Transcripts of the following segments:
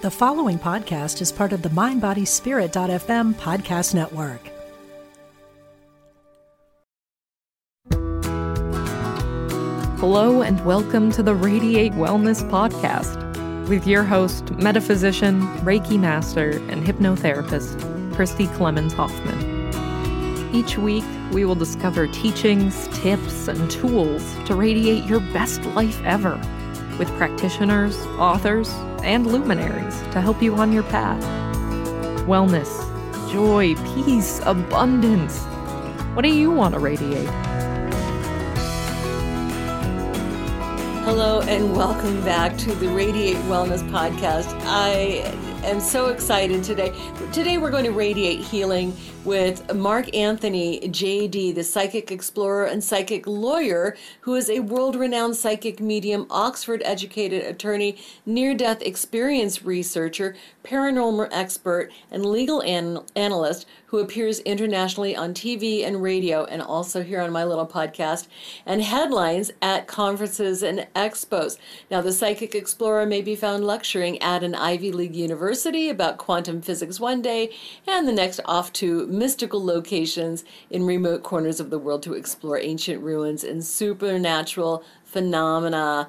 The following podcast is part of the MindBodySpirit.fm podcast network. Hello, and welcome to the Radiate Wellness Podcast with your host, metaphysician, Reiki master, and hypnotherapist, Christy Clemens Hoffman. Each week, we will discover teachings, tips, and tools to radiate your best life ever with practitioners, authors, and luminaries to help you on your path. Wellness, joy, peace, abundance. What do you want to radiate? Hello, and welcome back to the Radiate Wellness Podcast. I am so excited today. Today, we're going to radiate healing with Mark Anthony, JD, the psychic explorer and psychic lawyer, who is a world renowned psychic medium, Oxford educated attorney, near death experience researcher, paranormal expert, and legal an- analyst who appears internationally on TV and radio and also here on my little podcast and headlines at conferences and expos. Now, the psychic explorer may be found lecturing at an Ivy League university about quantum physics one day and the next off to mystical locations in remote corners of the world to explore ancient ruins and supernatural phenomena.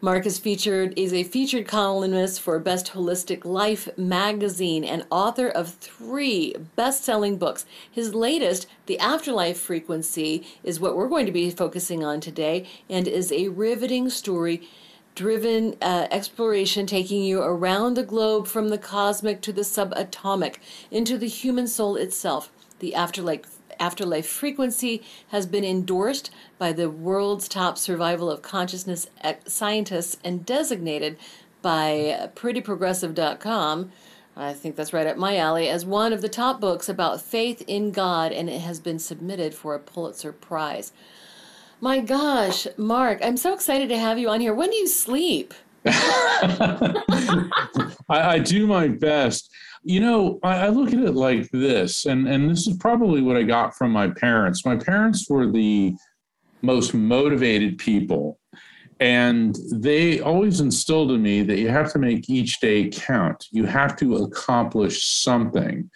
Mark is featured is a featured columnist for Best Holistic Life magazine and author of three best-selling books. His latest, The Afterlife Frequency, is what we're going to be focusing on today and is a riveting story driven uh, exploration taking you around the globe from the cosmic to the subatomic into the human soul itself. The afterlife afterlife frequency has been endorsed by the world's top survival of consciousness scientists and designated by prettyprogressive.com I think that's right up my alley as one of the top books about faith in God, and it has been submitted for a Pulitzer Prize. My gosh, Mark, I'm so excited to have you on here. When do you sleep? I, I, do my best. You know, I, I, look at it like this, and, and this is probably what I got from my parents. My parents were the most motivated people, and they always instilled in me that you have to make each day count. You have to accomplish something.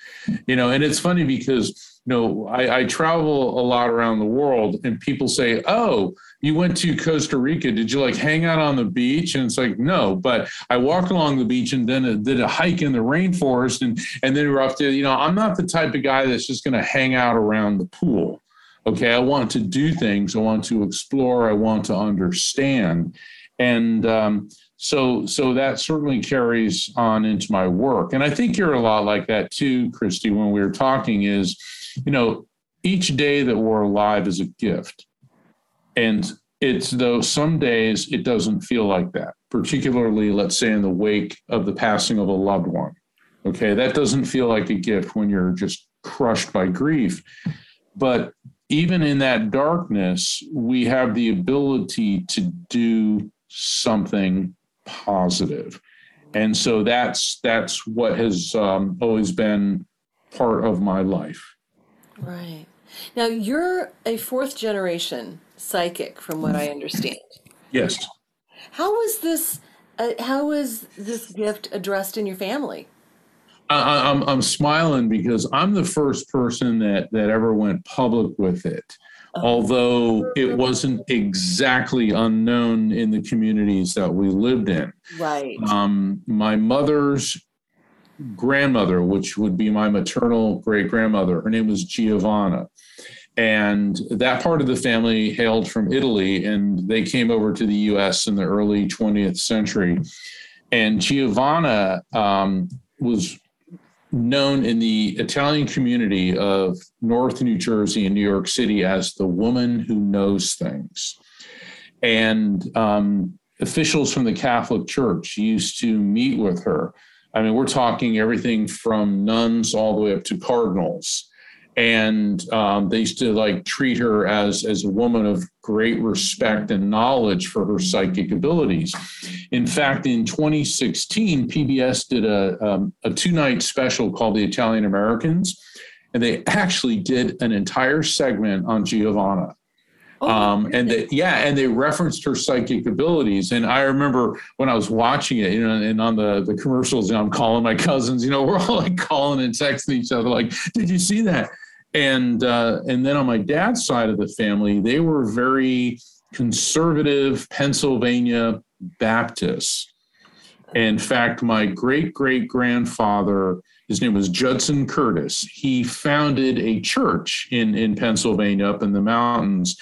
You know, and it's funny because you know, I, I, travel a lot around the world and people say, Oh, you went to Costa Rica. Did you like hang out on the beach? And it's like, no, but I walked along the beach and then did a hike in the rainforest and, and then we're up to, you know, I'm not the type of guy that's just going to hang out around the pool. Okay. I want to do things. I want to explore. I want to understand. And, um, so so that certainly carries on into my work and i think you're a lot like that too christy when we were talking is you know, each day that we're alive is a gift. And it's though some days it doesn't feel like that, particularly, let's say, in the wake of the passing of a loved one. Okay, that doesn't feel like a gift when you're just crushed by grief. But even in that darkness, we have the ability to do something positive. And so that's that's what has um, always been part of my life. Right. Now, you're a fourth generation psychic, from what I understand. Yes. How was this? Uh, how was this gift addressed in your family? I, I'm I'm smiling because I'm the first person that that ever went public with it. Oh. Although it wasn't exactly unknown in the communities that we lived in. Right. Um, my mother's grandmother, which would be my maternal great grandmother. Her name was Giovanna. And that part of the family hailed from Italy, and they came over to the US in the early 20th century. And Giovanna um, was known in the Italian community of North New Jersey and New York City as the woman who knows things. And um, officials from the Catholic Church used to meet with her I mean, we're talking everything from nuns all the way up to cardinals. And um, they used to like treat her as, as a woman of great respect and knowledge for her psychic abilities. In fact, in 2016, PBS did a, um, a two night special called The Italian Americans, and they actually did an entire segment on Giovanna. Oh, um, and they, yeah, and they referenced her psychic abilities. And I remember when I was watching it, you know, and on the the commercials, you know, I'm calling my cousins. You know, we're all like calling and texting each other, like, "Did you see that?" And uh, and then on my dad's side of the family, they were very conservative Pennsylvania Baptists. In fact, my great great grandfather, his name was Judson Curtis. He founded a church in in Pennsylvania, up in the mountains.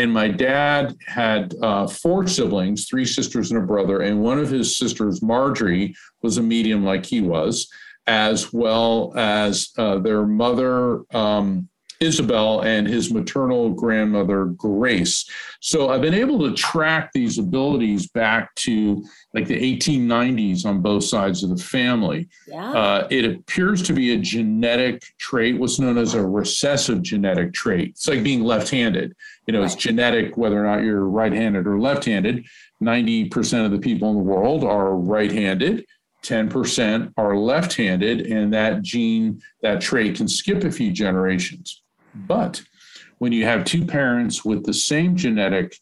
And my dad had uh, four siblings, three sisters and a brother. And one of his sisters, Marjorie, was a medium like he was, as well as uh, their mother, um, Isabel, and his maternal grandmother, Grace. So I've been able to track these abilities back to like the 1890s on both sides of the family. yeah. Uh, it appears to be a genetic trait, what's known as a recessive genetic trait. It's like being left handed. You know, it's genetic whether or not you're right handed or left handed. 90% of the people in the world are right handed, 10% are left handed, and that gene, that trait can skip a few generations. But when you have two parents with the same genetic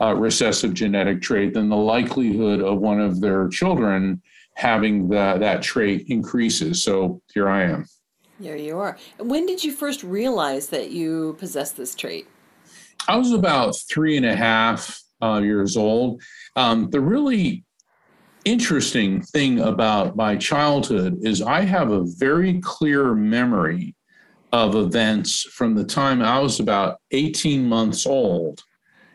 uh, recessive genetic trait, then the likelihood of one of their children having the, that trait increases. So here I am. There you are. When did you first realize that you possess this trait? I was about three and a half uh, years old. Um, the really interesting thing about my childhood is I have a very clear memory of events from the time I was about 18 months old.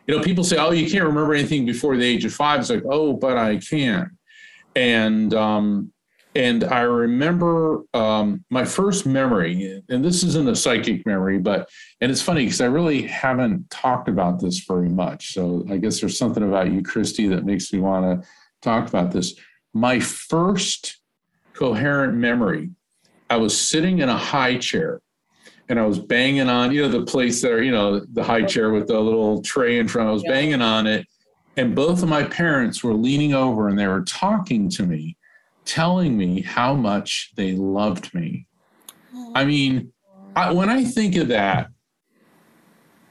You know, people say, oh, you can't remember anything before the age of five. It's like, oh, but I can. And um, and I remember um, my first memory, and this isn't a psychic memory, but and it's funny because I really haven't talked about this very much. So I guess there's something about you, Christy, that makes me want to talk about this. My first coherent memory, I was sitting in a high chair and I was banging on, you know, the place there, you know, the high chair with the little tray in front. I was Yeah. banging on it. And both of my parents were leaning over and they were talking to me, telling me how much they loved me. I mean, I, when I think of that,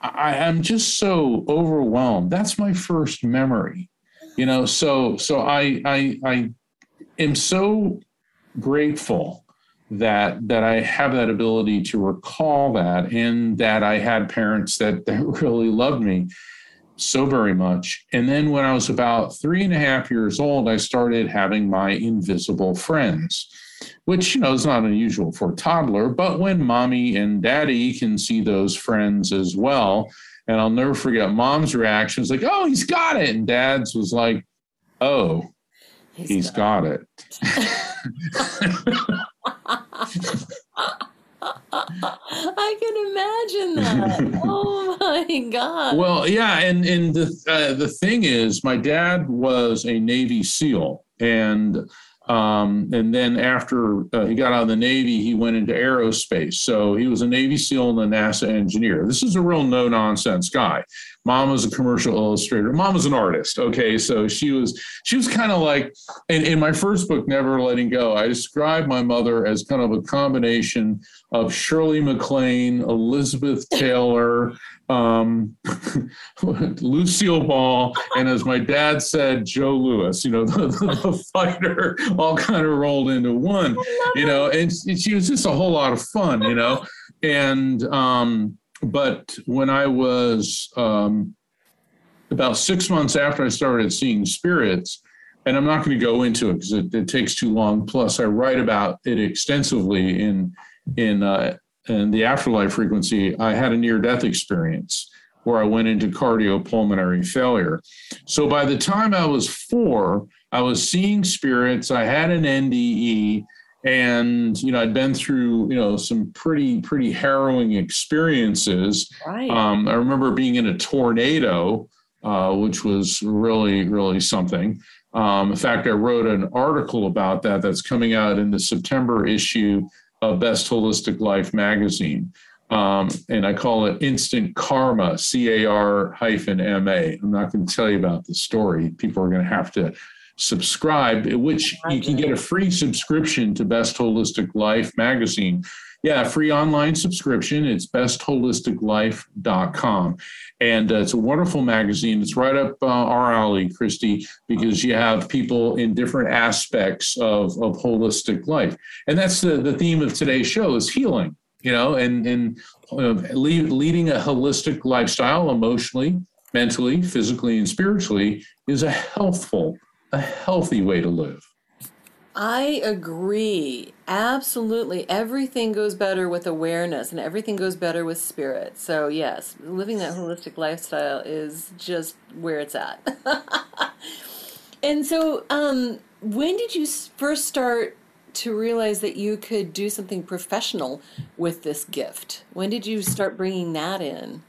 I, I'm just so overwhelmed. That's my first memory, you know. So, so I, I, I am so grateful that that I have that ability to recall that, and that I had parents that that really loved me so very much. And then when I was about three and a half years old, I started having my invisible friends which you know is not unusual for a toddler but when mommy and daddy can see those friends as well and i'll never forget mom's reaction was like oh he's got it and dad's was like oh he's got it I can imagine that. oh my God. well yeah and and the uh, the thing is my dad was a navy seal and um, and then after uh, he got out of the Navy, he went into aerospace. So he was a Navy SEAL and a NASA engineer. This is a real no nonsense guy. Mom was a commercial illustrator. Mom was an artist. Okay, so she was she was kind of like in, in my first book, Never Letting Go. I described my mother as kind of a combination of Shirley MacLaine, Elizabeth Taylor, um, Lucille Ball, and as my dad said, Joe Louis. You know, the, the, the fighter, all kind of rolled into one. You know, and she was just a whole lot of fun. You know, and um, but when I was um, about six months after I started seeing spirits, and I'm not going to go into it because it, it, takes too long. Plus, I write about it extensively in in uh, in the afterlife frequency. I had a near death experience where I went into cardiopulmonary failure. So by the time I was four, I was seeing spirits. I had an NDE and you know i'd been through you know some pretty pretty harrowing experiences. Right. um, i remember being in a tornado uh, which was really really something. Um, in fact i wrote an article about that that's coming out in the september issue of best holistic life magazine. Um, and i call it instant karma c-a-r hyphen m-a i'm not going to tell you about the story. People are going to have to subscribe, which you can get a free subscription to Best Holistic Life magazine. Yeah, free online subscription. It's bestholisticlife.com. And uh, it's a wonderful magazine. It's right up uh, our alley, Christy, because you have people in different aspects of, of holistic life. And that's the, the theme of today's show is healing, you know, and, and uh, lead, leading a holistic lifestyle emotionally, mentally, physically, and spiritually is a healthful, a healthy way to live. I agree. Absolutely. Everything goes better with awareness and everything goes better with spirit. So, yes, living that holistic lifestyle is just where it's at. and so, um, when did you first start to realize that you could do something professional with this gift? When did you start bringing that in?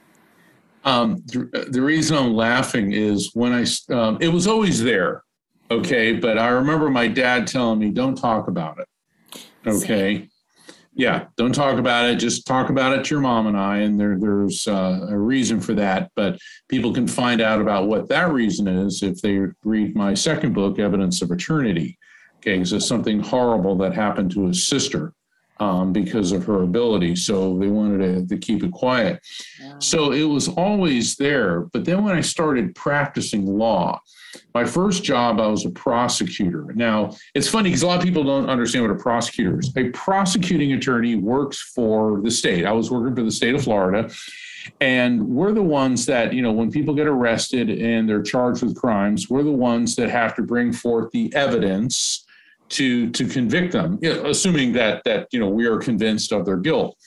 Um, the, the, reason I'm laughing is when I, um, it was always there. Okay. But I remember my dad telling me, don't talk about it. Okay. Same. Yeah. Don't talk about it. Just talk about it to your mom and I. And there, there's uh, a reason for that. But people can find out about what that reason is if they read my second book, Evidence of Eternity. Okay. Because it's something horrible that happened to his sister um, because of her ability. So they wanted to, to keep it quiet. So it was always there. But then when I started practicing law, my first job, I was a prosecutor. Now, it's funny because a lot of people don't understand what a prosecutor is. A prosecuting attorney works for the state. I was working for the state of Florida. And we're the ones that, you know, when people get arrested and they're charged with crimes, we're the ones that have to bring forth the evidence to to convict them, assuming that that you know we are convinced of their guilt.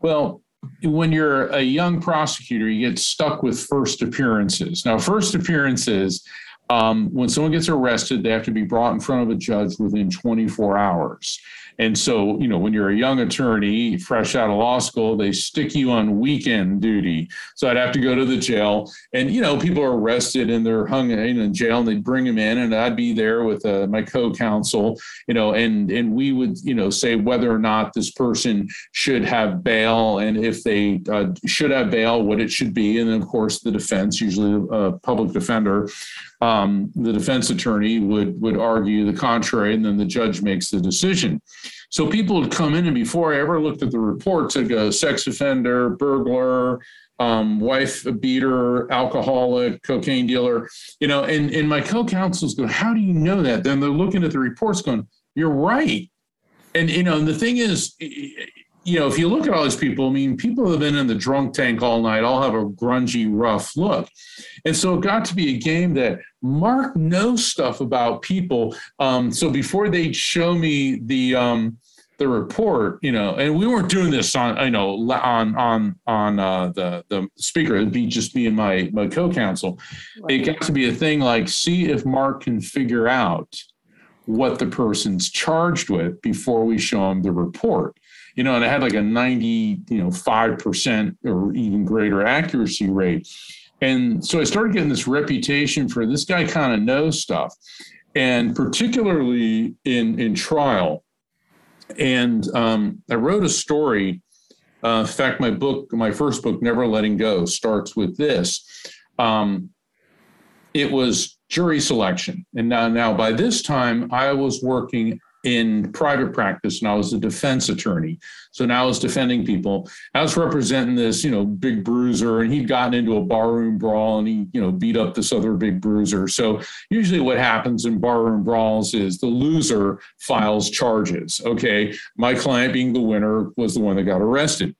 Well, when you're a young prosecutor, you get stuck with first appearances. Now, first appearances, um, when someone gets arrested, they have to be brought in front of a judge within 24 hours. And so, you know, when you're a young attorney, fresh out of law school, they stick you on weekend duty. So I'd have to go to the jail, and you know, people are arrested and they're hung in jail, and they'd bring them in, and I'd be there with uh, my co-counsel, you know, and and we would, you know, say whether or not this person should have bail, and if they uh, should have bail, what it should be, and then of course the defense, usually a public defender, um, the defense attorney would would argue the contrary, and then the judge makes the decision. So people would come in, and before I ever looked at the reports, I'd go sex offender, burglar, um, wife beater, alcoholic, cocaine dealer, you know, and, and my co-counsels go, how do you know that? Then they're looking at the reports going, you're right. And, you know, and the thing is, you know, if you look at all these people, I mean, people have been in the drunk tank all night, all have a grungy, rough look. And so it got to be a game that Mark knows stuff about people. Um, so before they show me the um, the report, you know, and we weren't doing this on, you know, on on on uh, the the speaker. It'd be just me and my my co-counsel. Right. It got to be a thing like, see if Mark can figure out what the person's charged with before we show him the report you know, and it had like a 90, you know, 5% or even greater accuracy rate. And so I started getting this reputation for this guy kind of knows stuff. And particularly in, in trial. And um, I wrote a story. Uh, in fact, my book, my first book, Never Letting Go, starts with this. Um, it was jury selection. And now, now by this time, I was working in private practice and I was a defense attorney. So now I was defending people. I was representing this, you know, big bruiser and he'd gotten into a barroom brawl and he, you know, beat up this other big bruiser. So usually what happens in barroom brawls is the loser files charges. Okay. My client being the winner was the one that got arrested.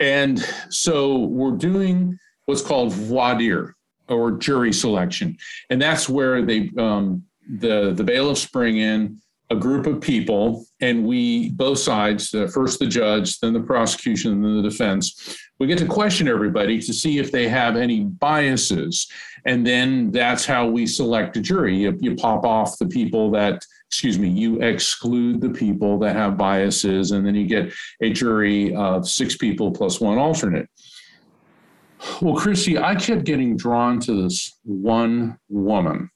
And so we're doing what's called voir dire or jury selection. And that's where they, um, the, the bailiffs bring in a group of people, and we, both sides, first the judge, then the prosecution, then the defense, we get to question everybody to see if they have any biases. And then that's how we select a jury. You, you pop off the people that, excuse me, you exclude the people that have biases, and then you get a jury of six people plus one alternate. Well, Christy, I kept getting drawn to this one woman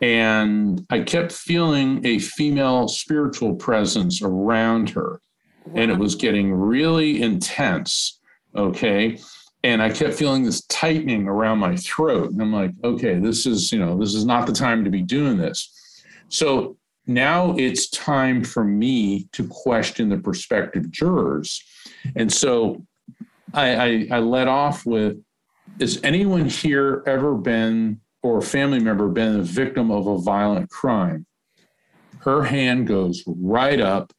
and I kept feeling a female spiritual presence around her. Wow. And it was getting really intense. Okay. and I kept feeling this tightening around my throat. And I'm like, okay, this is, you know, this is not the time to be doing this. So now it's time for me to question the prospective jurors. And so I, I, I let off with Has anyone here ever been or a family member been a victim of a violent crime? Her hand goes right up.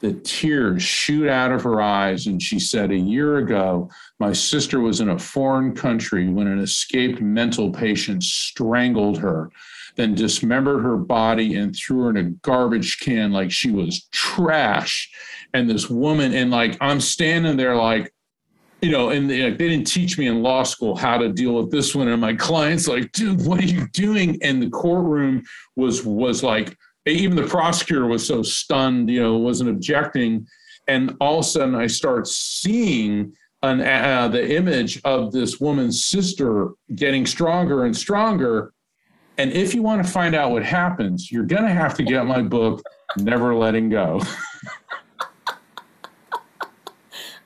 The tears shoot out of her eyes. And she said, A year ago, my sister was in a foreign country when an escaped mental patient strangled her then dismembered her body and threw her in a garbage can like she was trash. And this woman, and like I'm standing there like, you know, and they, they didn't teach me in law school how to deal with this one. And my client's like, dude, what are you doing? And the courtroom was was like, even the prosecutor was so stunned, you know, wasn't objecting. And all of a sudden, I start seeing an, uh, the image of this woman's sister getting stronger and stronger. And if you want to find out what happens, you're going to have to get my book, Never Letting Go.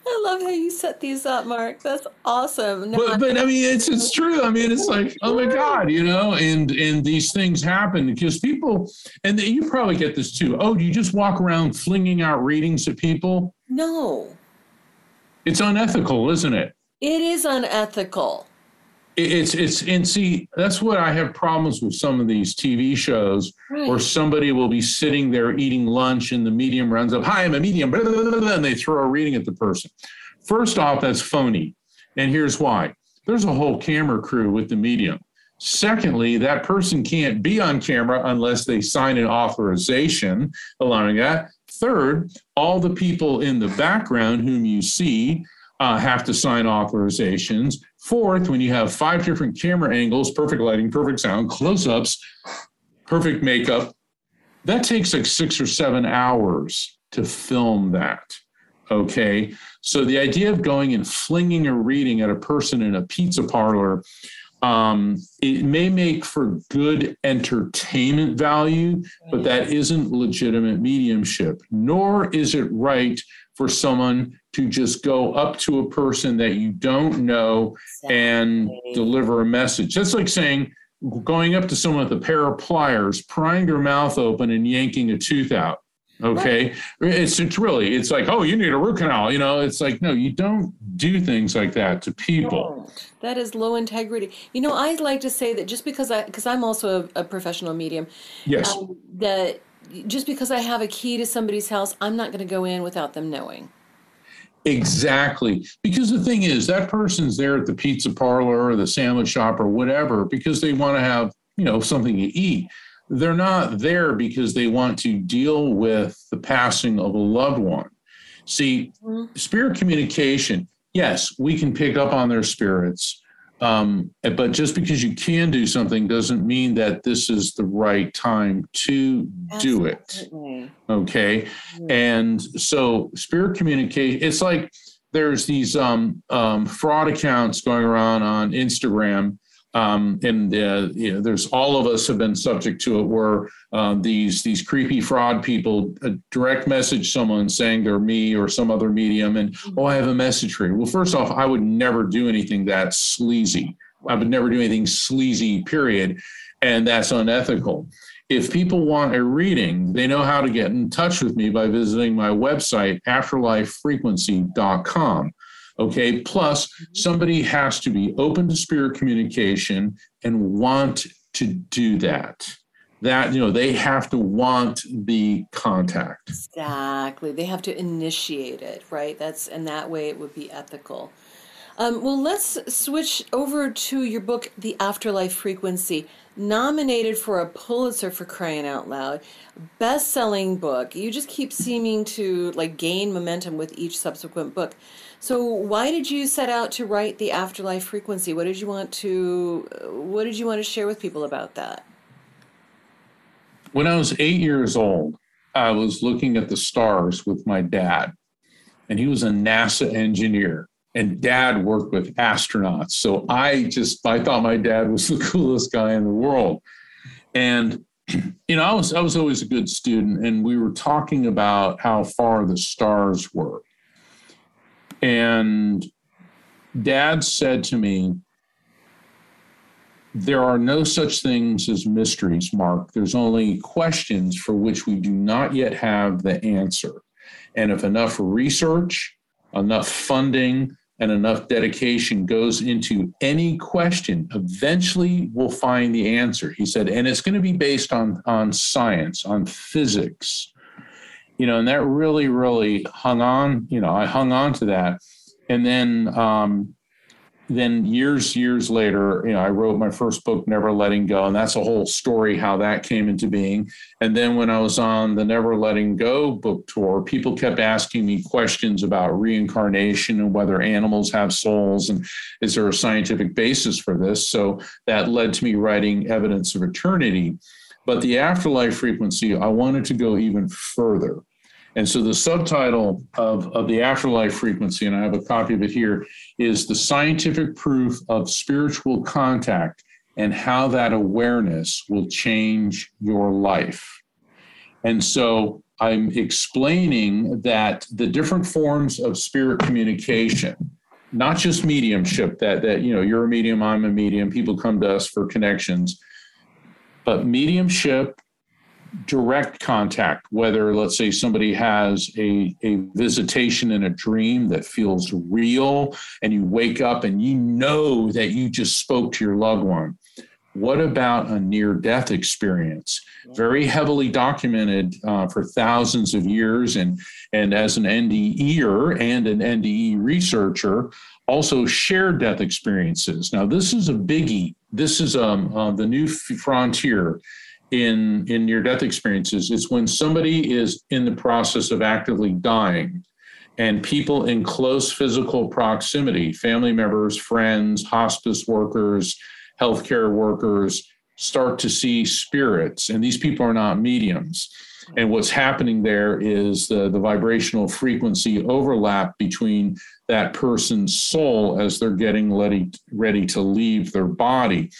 I love how you set these up, Mark. That's awesome. No, but, but I mean, it's it's true. I mean, it's like, oh my God, you know, and and these things happen because people, and you probably get this too. Oh, do you just walk around flinging out readings at people? No. It's unethical, isn't it? It is unethical it's it's and see that's what i have problems with some of these tv shows right. where somebody will be sitting there eating lunch and the medium runs up hi i'm a medium blah, blah, blah, and they throw a reading at the person first off that's phony and here's why there's a whole camera crew with the medium secondly that person can't be on camera unless they sign an authorization allowing that third all the people in the background whom you see uh, have to sign authorizations. Fourth, when you have five different camera angles, perfect lighting, perfect sound, close ups, perfect makeup, that takes like six or seven hours to film that. Okay. So the idea of going and flinging a reading at a person in a pizza parlor, um, it may make for good entertainment value, but that isn't legitimate mediumship, nor is it right for someone to just go up to a person that you don't know and deliver a message. That's like saying going up to someone with a pair of pliers, prying their mouth open and yanking a tooth out. Okay. Right. It's, it's really, it's like, oh, you need a root canal. You know, it's like, no, you don't do things like that to people. That is low integrity. You know, I like to say that just because I, because I'm also a, a, professional medium. Yes. Um, that just because I have a key to somebody's house, I'm not going to go in without them knowing. Exactly. Because the thing is, that person's there at the pizza parlor or the sandwich shop or whatever because they want to have, you know, something to eat. They're not there because they want to deal with the passing of a loved one. See, mm-hmm. spirit communication, yes, we can pick up on their spirits. Um, but just because you can do something doesn't mean that this is the right time to do it. Okay. And so spirit communication, it's like there's these um, um, fraud accounts going around on Instagram um, and uh, you know, there's all of us have been subject to it, where um, these these creepy fraud people uh, direct message someone saying they're me or some other medium, and mm-hmm. oh, I have a message for you. Well, first off, I would never do anything that sleazy. I would never do anything sleazy. Period, and that's unethical. If people want a reading, they know how to get in touch with me by visiting my website, afterlifefrequency.com. Okay. Plus, somebody has to be open to spirit communication and want to do that. That, you know, they have to want the contact. Exactly. They have to initiate it, right? That's, and that way it would be ethical. Um, well, let's switch over to your book, The Afterlife Frequency, nominated for a Pulitzer for crying out loud, best-selling book. You just keep seeming to like gain momentum with each subsequent book. So, why did you set out to write the afterlife frequency? What did you want to uh, What did you want to share with people about that? When I was eight years old, I was looking at the stars with my dad, and he was a NASA engineer. And dad worked with astronauts. So I just I thought my dad was the coolest guy in the world. And you know, I was I was always a good student, and we were talking about how far the stars were. And dad said to me, there are no such things as mysteries, Mark. There's only questions for which we do not yet have the answer. And if enough research, enough funding, and enough dedication goes into any question, eventually we'll find the answer. He said, and it's going to be based on, on science, on physics. You know, and that really, really hung on, you know, I hung on to that. And then um, then years years later you know i wrote my first book never letting go and that's a whole story how that came into being. And then when i was on the never letting go book tour people kept asking me questions about reincarnation and whether animals have souls and is there a scientific basis for this? So that led to me writing evidence of eternity but the afterlife frequency i wanted to go even further and so the subtitle of, of the afterlife frequency, and I have a copy of it here, is the scientific proof of spiritual contact and how that awareness will change your life. And so I'm explaining that the different forms of spirit communication, not just mediumship, that that you know, you're a medium, I'm a medium, people come to us for connections, but mediumship direct contact, whether let's say somebody has a, a visitation in a dream that feels real and you wake up and you know that you just spoke to your loved one. What about a near death experience? Very heavily documented uh, for thousands of years. And, and as an NDEer and an NDE researcher, also shared death experiences. Now, this is a biggie. This is um, uh, the new frontier in in near death experiences It's when somebody is in the process of actively dying and people in close physical proximity family members friends hospice workers healthcare workers start to see spirits. And these people are not mediums. And what's happening there is the, the vibrational frequency overlap between that person's soul as they're getting ready, ready to leave their body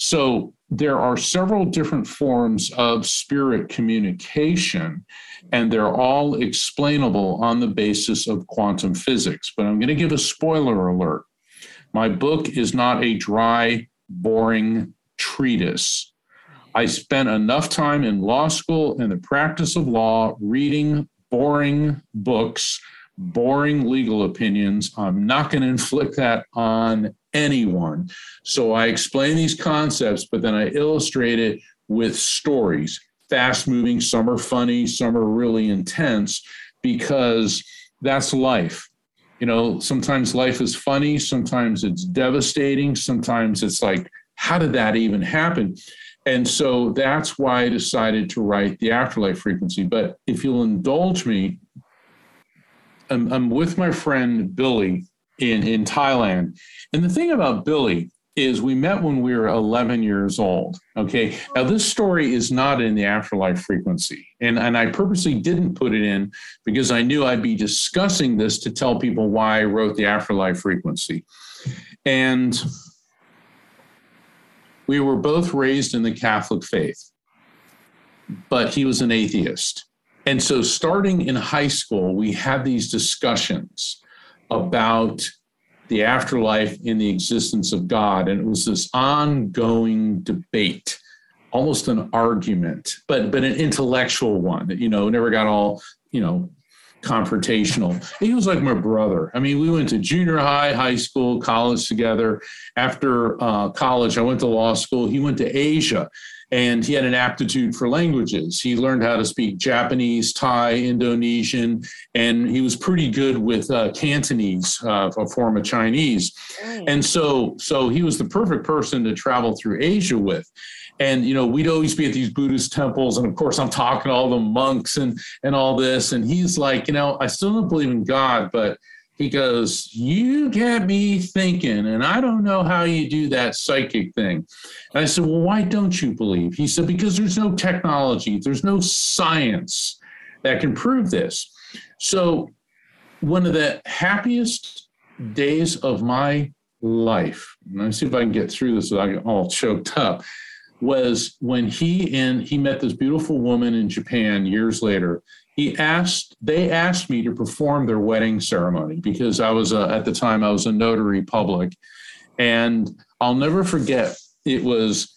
so there are several different forms of spirit communication, and they're all explainable on the basis of quantum physics. But I'm going to give a spoiler alert. My book is not a dry, boring treatise. I spent enough time in law school and the practice of law reading boring books, boring legal opinions. I'm not going to inflict that on anyone. So I explain these concepts, but then I illustrate it with stories, fast moving. Some are funny, some are really intense because that's life. You know, sometimes life is funny, sometimes it's devastating, sometimes it's like, how did that even happen? And so that's why I decided to write the afterlife frequency. But if you'll indulge me, I'm, I'm with my friend Billy in, in Thailand. And the thing about Billy is we met when we were 11 years old. Okay. Now, this story is not in the afterlife frequency. And, and I purposely didn't put it in because I knew I'd be discussing this to tell people why I wrote the afterlife frequency. And we were both raised in the Catholic faith, but he was an atheist. And so, starting in high school, we had these discussions about the afterlife and the existence of God. And it was this ongoing debate, almost an argument, but but an intellectual one that, you know, never got all, you know, confrontational. He was like my brother. I mean, we went to junior high, high school, college together. After uh, college, I went to law school. He went to Asia and he had an aptitude for languages. He learned how to speak Japanese, Thai, Indonesian, and he was pretty good with uh, Cantonese, uh, a form of Chinese. And so, so he was the perfect person to travel through Asia with. And you know, we'd always be at these Buddhist temples, and of course, I'm talking to all the monks and and all this. And he's like, you know, I still don't believe in God, but he goes, You get me thinking, and I don't know how you do that psychic thing. And I said, Well, why don't you believe? He said, Because there's no technology, there's no science that can prove this. So, one of the happiest days of my life, let me see if I can get through this getting all choked up. was when he and he met this beautiful woman in Japan years later. He asked, they asked me to perform their wedding ceremony because I was a, at the time I was a notary public, and I'll never forget. It was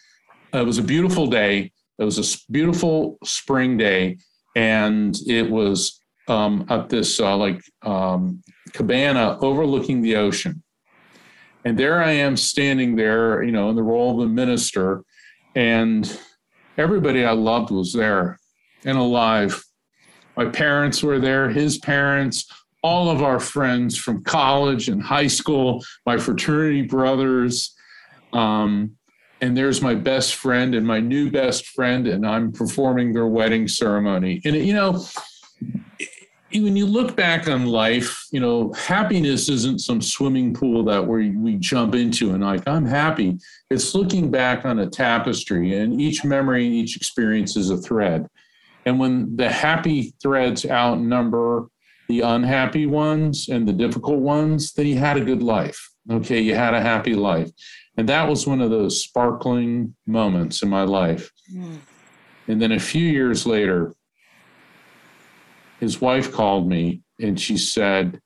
it was a beautiful day. It was a beautiful spring day, and it was um, at this uh, like um, cabana overlooking the ocean. And there I am standing there, you know, in the role of a minister, and everybody I loved was there and alive. My parents were there, his parents, all of our friends from college and high school, my fraternity brothers. Um, and there's my best friend and my new best friend, and I'm performing their wedding ceremony. And, you know, when you look back on life, you know, happiness isn't some swimming pool that we, we jump into and like, I'm happy. It's looking back on a tapestry, and each memory each experience is a thread. And when the happy threads outnumber the unhappy ones and the difficult ones, then you had a good life. Okay, you had a happy life. And that was one of those sparkling moments in my life. Mm. And then a few years later, his wife called me and she said,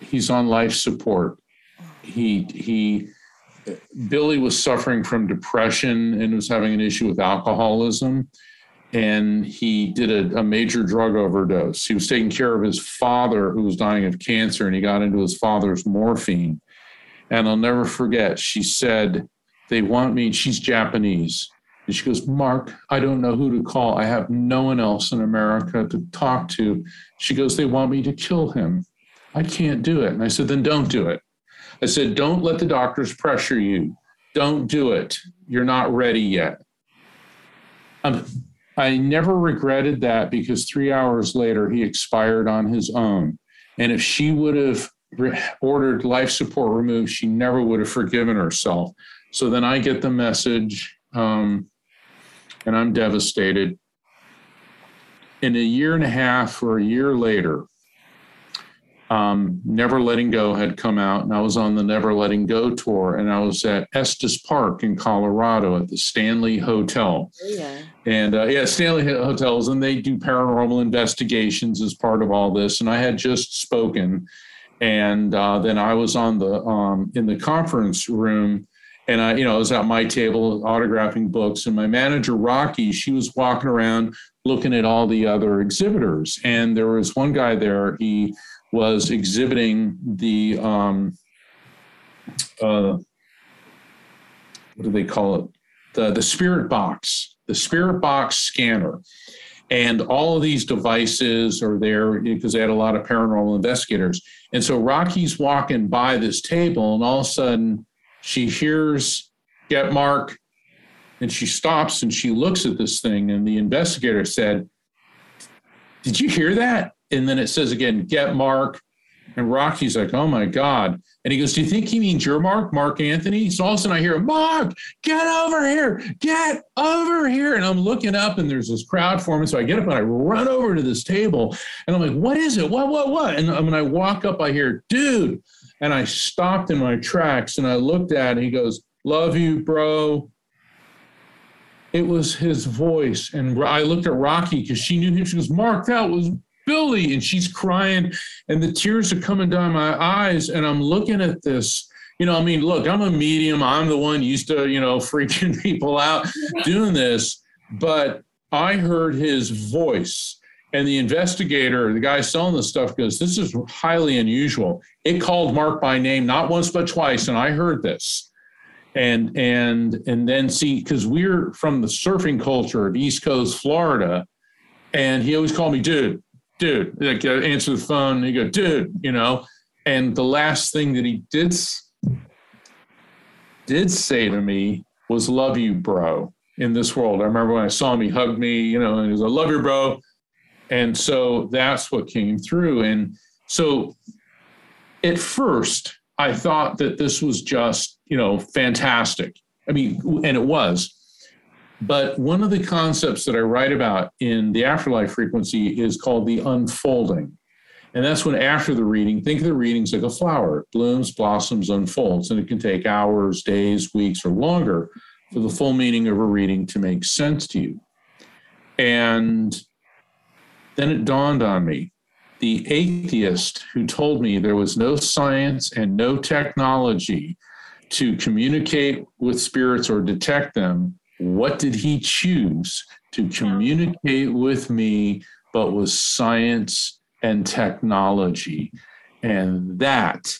he's on life support. He, he, Billy was suffering from depression and was having an issue with alcoholism. And he did a, a, major drug overdose. He was taking care of his father, who was dying of cancer, and he got into his father's morphine. And I'll never forget, she said, They want me, she's Japanese. And she goes, Mark, I don't know who to call. I have no one else in America to talk to. She goes, They want me to kill him. I can't do it. And I said, Then don't do it. I said, Don't let the doctors pressure you. Don't do it. You're not ready yet. Um, I never regretted that because three hours later, he expired on his own. And if she would have ordered life support removed, she never would have forgiven herself. So then I get the message um, and I'm devastated. In a year and a half or a year later, um, Never Letting Go had come out, and I was on the Never Letting Go tour, and I was at Estes Park in Colorado at the Stanley Hotel. Oh, yeah. And uh, yeah, Stanley Hotels, and they do paranormal investigations as part of all this. And I had just spoken, and uh, then I was on the um, in the conference room and I, you know, I was at my table autographing books, and my manager Rocky, she was walking around looking at all the other exhibitors, and there was one guy there. He was exhibiting the um, uh, what do they call it? The the spirit box, the spirit box scanner. And all of these devices are there because they had a lot of paranormal investigators. And so Rocky's walking by this table, and all of a sudden, she hears get mark and she stops and she looks at this thing and the investigator said did you hear that and then it says again get mark and rocky's like oh my god and he goes do you think he means your mark mark anthony so all of a sudden i hear mark get over here get over here and i'm looking up and there's this crowd forming so i get up and i run over to this table and i'm like what is it what what what and when i walk up i hear dude and I stopped in my tracks and I looked at it. He goes, Love you, bro. It was his voice. And I looked at Rocky because she knew him. She goes, Mark, that was Billy. And she's crying and the tears are coming down my eyes. And I'm looking at this. You know, I mean, look, I'm a medium. I'm the one used to, you know, freaking people out doing this. But I heard his voice and the investigator, the guy selling the stuff, goes, This is highly unusual. It called Mark by name not once but twice, and I heard this. And and and then see, because we're from the surfing culture of East Coast Florida, and he always called me dude, dude. Like uh, answer the phone, and he go, dude, you know. And the last thing that he did did say to me was love you, bro, in this world. I remember when I saw him, he hugged me, you know, and he was like, love you, bro and so that's what came through. And so at first, I thought that this was just, you know, fantastic. I mean, and it was. But one of the concepts that I write about in the afterlife frequency is called the unfolding. And that's when, after the reading, think of the readings like a flower, blooms, blossoms, unfolds, and it can take hours, days, weeks, or longer for the full meaning of a reading to make sense to you. And then it dawned on me the atheist who told me there was no science and no technology to communicate with spirits or detect them, what did he choose to communicate with me but was science and technology? And that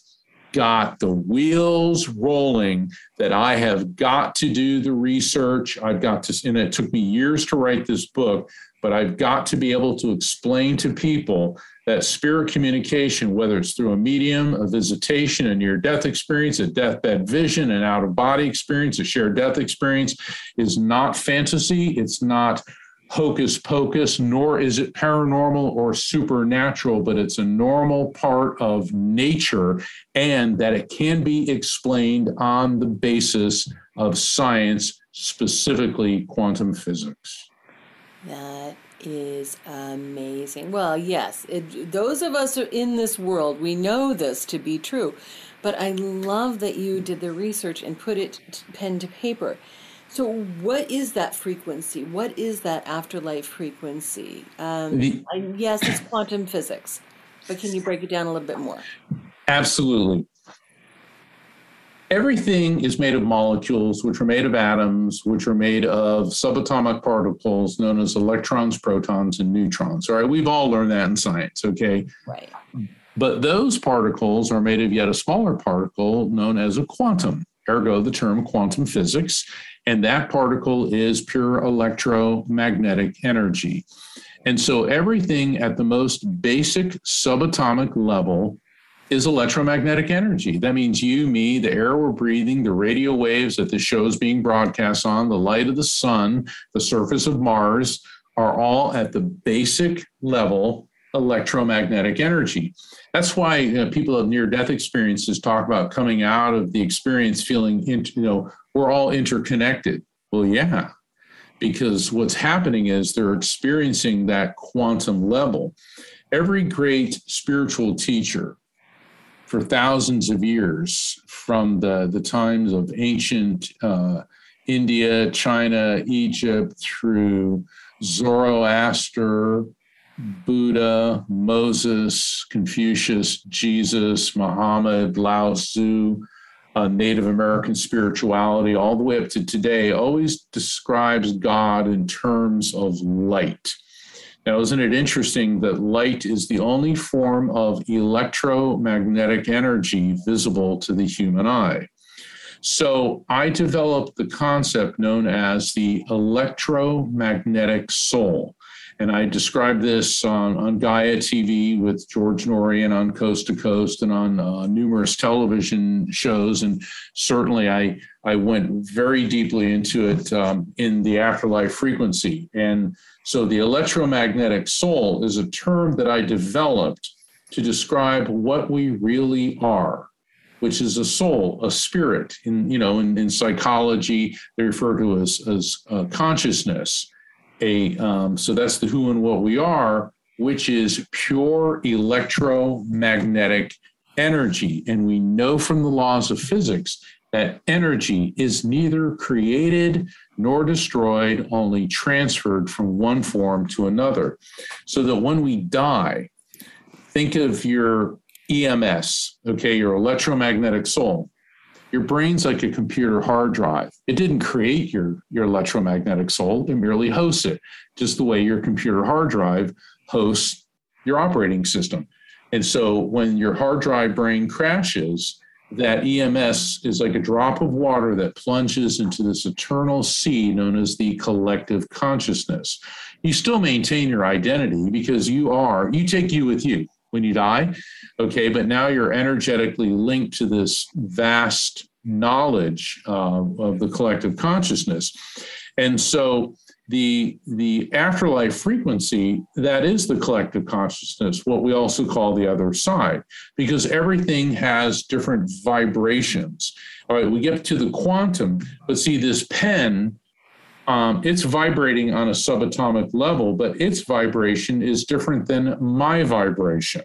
got the wheels rolling that I have got to do the research. I've got to, and it took me years to write this book, but I've got to be able to explain to people that spirit communication, whether it's through a medium, a visitation, a near death experience, a deathbed vision, an out of body experience, a shared death experience, is not fantasy. It's not hocus pocus, nor is it paranormal or supernatural, but it's a normal part of nature and that it can be explained on the basis of science, specifically quantum physics. That is amazing. Well, yes, it, those of us in this world, we know this to be true, but I love that you did the research and put it pen to paper so, what is that frequency? What is that afterlife frequency? Um, the, I, yes, it's quantum physics, but can you break it down a little bit more? Absolutely. Everything is made of molecules, which are made of atoms, which are made of subatomic particles known as electrons, protons, and neutrons. All right, we've all learned that in science, okay? Right. But those particles are made of yet a smaller particle known as a quantum, ergo the term quantum physics and that particle is pure electromagnetic energy. And so everything at the most basic subatomic level is electromagnetic energy. That means you, me, the air we're breathing, the radio waves that the show is being broadcast on, the light of the sun, the surface of Mars are all at the basic level electromagnetic energy. That's why you know, people of near death experiences talk about coming out of the experience feeling, into, you know, we're all interconnected. Well, yeah, because what's happening is they're experiencing that quantum level. Every great spiritual teacher for thousands of years, from the, the times of ancient uh, India, China, Egypt, through Zoroaster, Buddha, Moses, Confucius, Jesus, Muhammad, Lao Tzu, uh, Native American spirituality, all the way up to today, always describes God in terms of light. Now, isn't it interesting that light is the only form of electromagnetic energy visible to the human eye? So I developed the concept known as the electromagnetic soul. And I described this on, on Gaia TV with George Noory and on Coast to Coast and on uh, numerous television shows. And certainly I, I went very deeply into it um, in the afterlife frequency. And so the electromagnetic soul is a term that I developed to describe what we really are which is a soul, a spirit. In you know, in, in psychology, they refer to as as uh, consciousness a um, so that's the who and what we are, which is pure electromagnetic energy. And we know from the laws of physics that energy is neither created nor destroyed, only transferred from one form to another. So that when we die, think of your EMS, okay, your electromagnetic soul your brain's like a computer hard drive. It didn't create your, your electromagnetic soul, it merely hosts it, just the way your computer hard drive hosts your operating system. And so when your hard drive brain crashes, that EMS is like a drop of water that plunges into this eternal sea known as the collective consciousness. You still maintain your identity because you are, you take you with you when you die. Okay, but now you're energetically linked to this vast knowledge uh, of the collective consciousness. And so the the afterlife frequency that is the collective consciousness what we also call the other side because everything has different vibrations all right we get to the quantum but see this pen um, it's vibrating on a subatomic level, but its vibration is different than my vibration.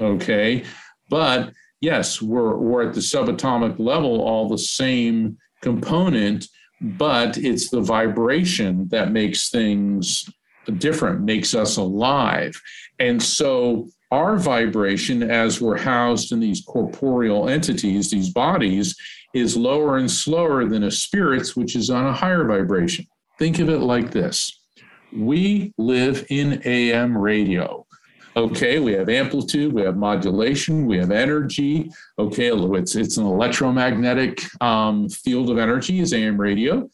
Okay. But yes, we're, we're at the subatomic level, all the same component. But it's the vibration that makes things different, makes us alive. And so our vibration, as we're housed in these corporeal entities, these bodies, is lower and slower than a spirit's, which is on a higher vibration. Think of it like this we live in AM radio. Okay, we have amplitude, we have modulation, we have energy. Okay, it's it's an electromagnetic um, field of energy is AM radio.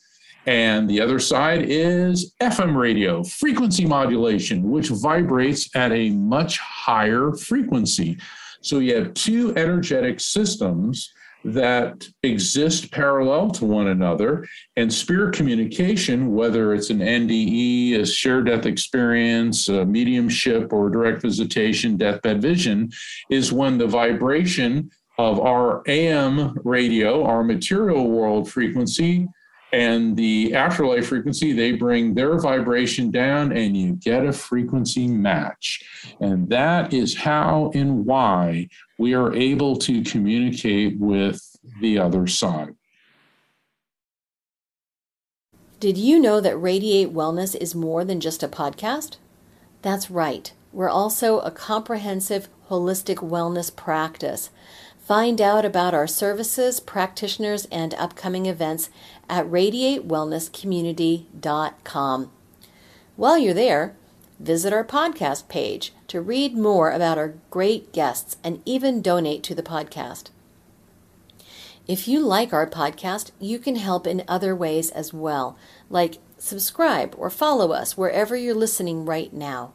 And the other side is FM radio, frequency modulation, which vibrates at a much higher frequency. So you have two energetic systems that exist parallel to one another. And spirit communication, whether it's an NDE, a shared death experience, mediumship, or direct visitation, deathbed vision, is when the vibration of our AM radio, our material world frequency, and the afterlife frequency, they bring their vibration down and you get a frequency match. And that is how and why we are able to communicate with the other side. Did you know that Radiate Wellness is more than just a podcast? That's right. We're also a comprehensive holistic wellness practice. Find out about our services, practitioners, and upcoming events at radiatewellnesscommunity.com. While you're there, visit our podcast page to read more about our great guests and even donate to the podcast. If you like our podcast, you can help in other ways as well, like subscribe or follow us wherever you're listening right now.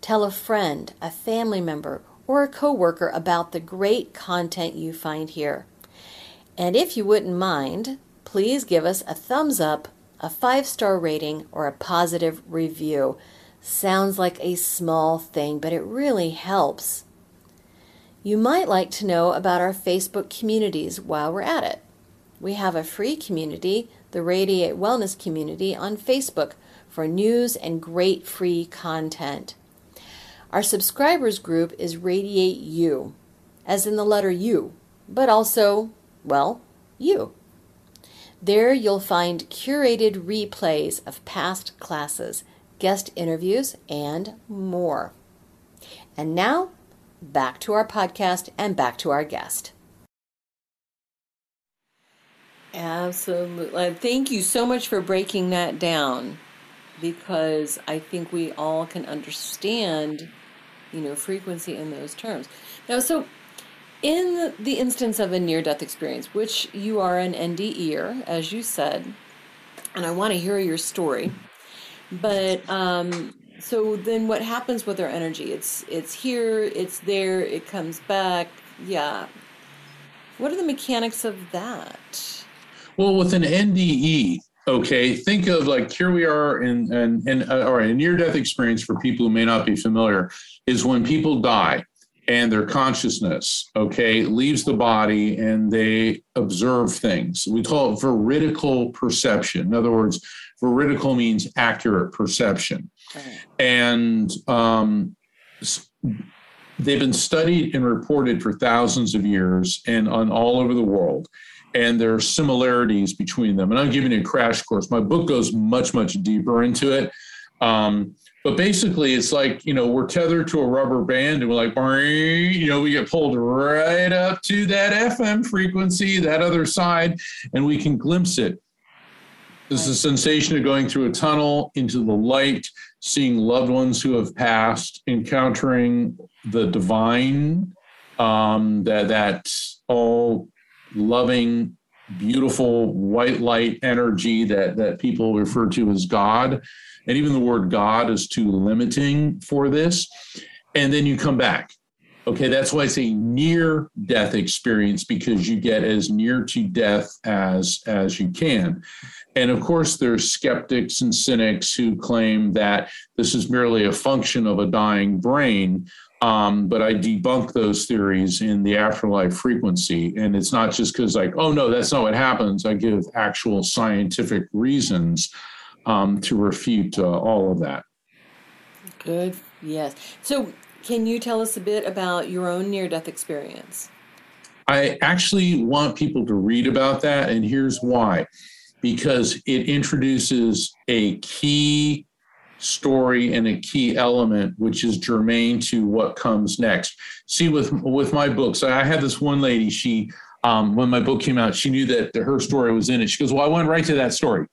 Tell a friend, a family member, or a coworker about the great content you find here. And if you wouldn't mind, please give us a thumbs up, a five star rating, or a positive review. Sounds like a small thing, but it really helps. You might like to know about our Facebook communities while we're at it. We have a free community, the Radiate Wellness Community, on Facebook for news and great free content. Our subscribers group is Radiate You, as in the letter U, but also, well, you. There you'll find curated replays of past classes, guest interviews, and more. And now, back to our podcast and back to our guest. Absolutely. Thank you so much for breaking that down because I think we all can understand you know, frequency in those terms. Now, so in the instance of a near death experience, which you are an NDEer, as you said, and I want to hear your story, but um, so then what happens with our energy? It's it's here, it's there, it comes back. Yeah. What are the mechanics of that? Well, with an NDE, okay, think of like here we are in in, in uh, or a near death experience for people who may not be familiar is when people die and their consciousness, okay, leaves the body and they observe things. We call it veridical perception. In other words, veridical means accurate perception. And um, they've been studied and reported for thousands of years and on all over the world. And there are similarities between them. And I'm giving you a crash course. My book goes much, much deeper into it. Um, but basically, it's like, you know, we're tethered to a rubber band and we're like, you know, we get pulled right up to that FM frequency, that other side, and we can glimpse it. There's a sensation of going through a tunnel into the light, seeing loved ones who have passed, encountering the divine, um, that, that all loving, beautiful white light energy that, that people refer to as God and even the word God is too limiting for this. And then you come back. Okay, that's why it's a near death experience because you get as near to death as as you can. And of course, there's skeptics and cynics who claim that this is merely a function of a dying brain. Um, but I debunk those theories in the afterlife frequency. And it's not just because, like, oh, no, that's not what happens. I give actual scientific reasons um, to refute uh, all of that. Good. Yes. So, can you tell us a bit about your own near death experience? I actually want people to read about that, and here's why. because it introduces a key story and a key element which is germane to what comes next. See with with my books i had this one lady she um, when my book came out she knew that her story was in it. She goes well i went right to that story.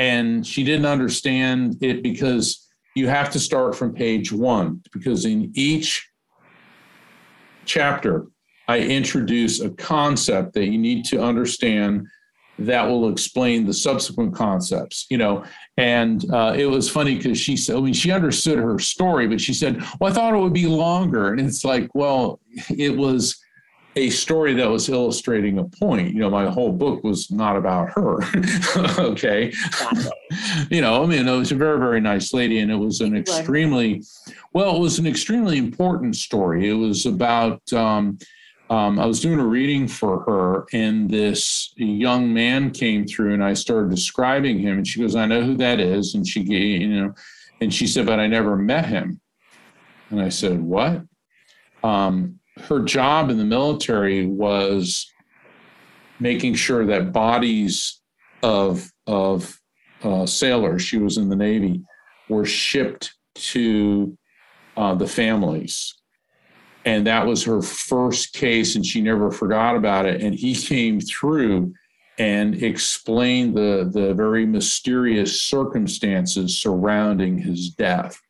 And she didn't understand it because you have to start from page one because in each chapter i introduce a concept that you need to understand that will explain the subsequent concepts you know? And uh, it was funny because she said i mean she understood her story but she said well i thought it would be longer. And it's like well it was a story that was illustrating a point. You know my whole book was not about her okay? You know i mean it was a very very nice lady and it was an extremely well it was an extremely important story. It was about um, um, I was doing a reading for her, and this young man came through, and I started describing him, and she goes, "I know who that is," and she, you know, and she said, "But I never met him." And I said, "What?" Um, her job in the military was making sure that bodies of of uh, sailors, she was in the Navy, were shipped to uh, the families and that was her first case and she never forgot about it. And he came through and explained the the very mysterious circumstances surrounding his death.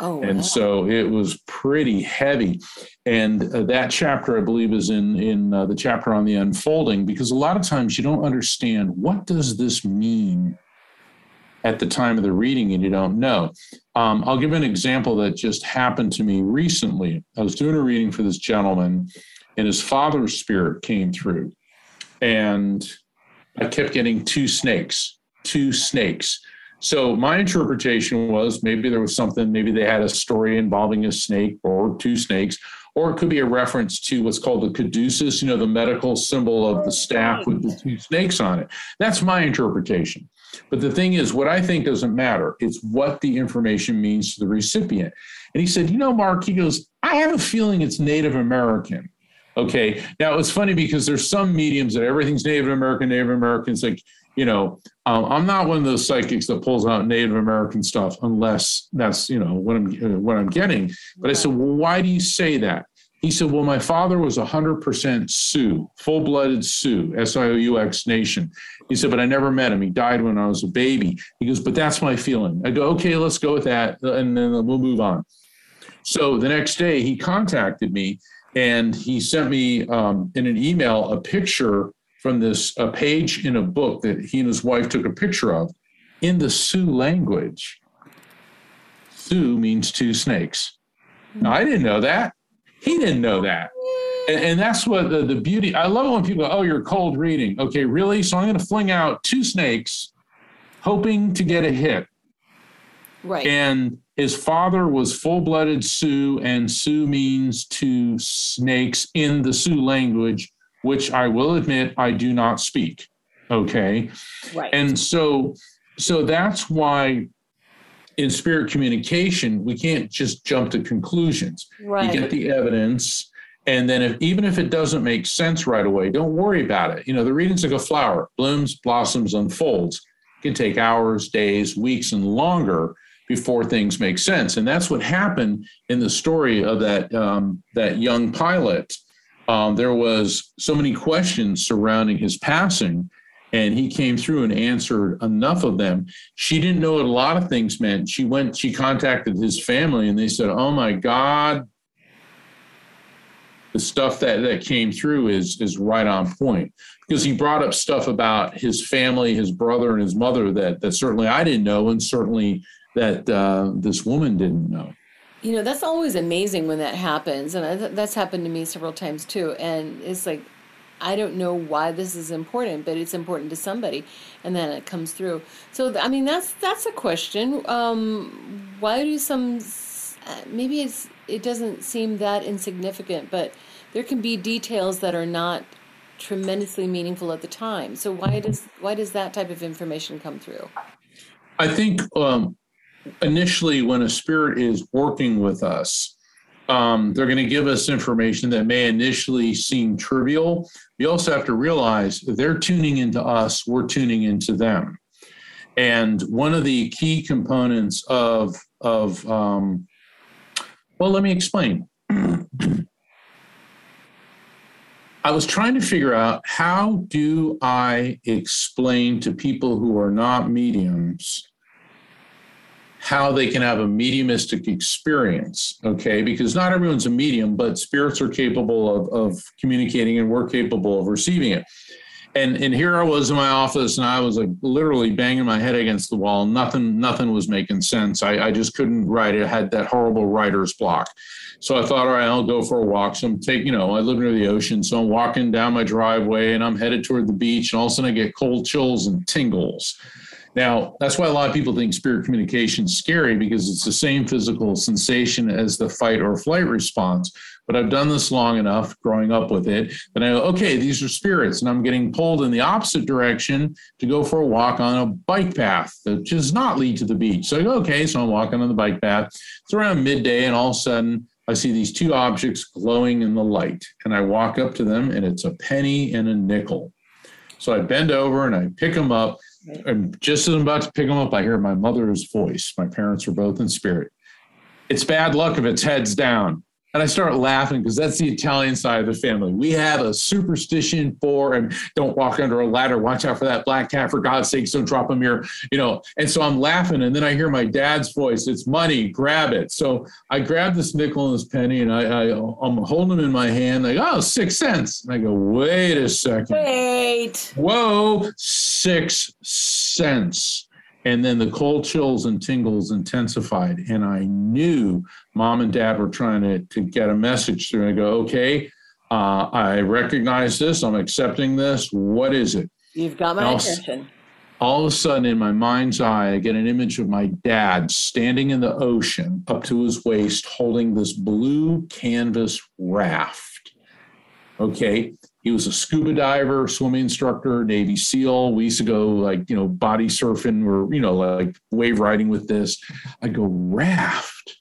Oh, and wow. so it was pretty heavy. And uh, that chapter i believe is in in uh, the chapter on the unfolding because a lot of times you don't understand what does this mean at the time of the reading and you don't know um, i'll give an example that just happened to me recently i was doing a reading for this gentleman and his father's spirit came through and i kept getting two snakes two snakes so my interpretation was maybe there was something, maybe they had a story involving a snake or two snakes, or it could be a reference to what's called the caduceus, you know, the medical symbol of the staff with the two snakes on it. That's my interpretation. But the thing is, what I think doesn't matter. It's what the information means to the recipient. And he said, you know, Mark, he goes, I have a feeling it's Native American. Okay. Now it's funny because there's some mediums that everything's Native American, Native American. It's like, you know, um, I'm not one of those psychics that pulls out Native American stuff unless that's, you know, what I'm uh, what I'm getting. But I said, well, why do you say that? He said, well, my father was 100% Sioux, full-blooded Sioux, S-I-O-U-X nation. He said, but I never met him. He died when I was a baby. He goes, but that's my feeling. I go, okay, let's go with that, and then we'll move on. So the next day, he contacted me and he sent me um, in an email a picture from this a page in a book that he and his wife took a picture of in the Sioux language. Sioux means two snakes. Now, I didn't know that. He didn't know that. And, and that's what the, the beauty. I love it when people go, "Oh, you're cold reading." Okay, really? So I'm going to fling out two snakes, hoping to get a hit. right. And his father was full blooded Sioux, and Sioux means two snakes in the Sioux language, which I will admit I do not speak. Okay. right. And so, so that's why in spirit communication, we can't just jump to conclusions. right. You get the evidence. And then if even if it doesn't make sense right away, don't worry about it. You know, the reading's like a flower, blooms, blossoms, unfolds. It can take hours, days, weeks, and longer before things make sense. And that's what happened in the story of that um, that young pilot. Um, there was so many questions surrounding his passing, and he came through and answered enough of them. She didn't know what a lot of things meant. She went, she contacted his family, and they said, "Oh my God." The stuff that, that came through is is right on point because he brought up stuff about his family, his brother, and his mother that that certainly I didn't know, and certainly that uh, this woman didn't know. You know, that's always amazing when that happens. And that's happened to me several times too. And it's like, I don't know why this is important, but it's important to somebody. And then it comes through. So, I mean, that's, that's a question. Um, why do some, uh, maybe it's, it doesn't seem that insignificant, but there can be details that are not tremendously meaningful at the time. So why does, why does that type of information come through? I think um, initially when a spirit is working with us, Um, they're going to give us information that may initially seem trivial. You also have to realize they're tuning into us, we're tuning into them. And one of the key components of, of um, well, let me explain. I was trying to figure out how do I explain to people who are not mediums how they can have a mediumistic experience, okay? Because not everyone's a medium, but spirits are capable of, of communicating and we're capable of receiving it. And, and here I was in my office and I was like literally banging my head against the wall. Nothing, nothing was making sense. I, I just couldn't write it. I had that horrible writer's block. So I thought, all right, I'll go for a walk. So I'm taking, you know, I live near the ocean. So I'm walking down my driveway and I'm headed toward the beach. And all of a sudden I get cold chills and tingles. Now, that's why a lot of people think spirit communication is scary because it's the same physical sensation as the fight or flight response. But I've done this long enough, growing up with it, that I know, okay, these are spirits, and I'm getting pulled in the opposite direction to go for a walk on a bike path that does not lead to the beach. So I go, okay, so I'm walking on the bike path. It's around midday, and all of a sudden, I see these two objects glowing in the light, and I walk up to them, and it's a penny and a nickel. So I bend over and I pick them up. And just as I'm about to pick them up, I hear my mother's voice. My parents were both in spirit. It's bad luck if it's heads down. And I start laughing because that's the Italian side of the family. We have a superstition for and don't walk under a ladder. Watch out for that black cat. For God's sakes, don't drop a mirror. You know. And so I'm laughing, and then I hear my dad's voice. It's money. Grab it. So I grab this nickel and this penny, and I, I am holding them in my hand. Like oh, six cents. And I go, wait a second. Wait. Whoa, six cents. And then the cold chills and tingles intensified. And I knew mom and dad were trying to, to get a message through. And I go, okay, uh, I recognize this. I'm accepting this. What is it? You've got my all, attention. All of a sudden, in my mind's eye, I get an image of my dad standing in the ocean up to his waist, holding this blue canvas raft. Okay. He was a scuba diver, swimming instructor, Navy SEAL. We used to go like, you know, body surfing or, you know, like wave riding with this. I go, raft.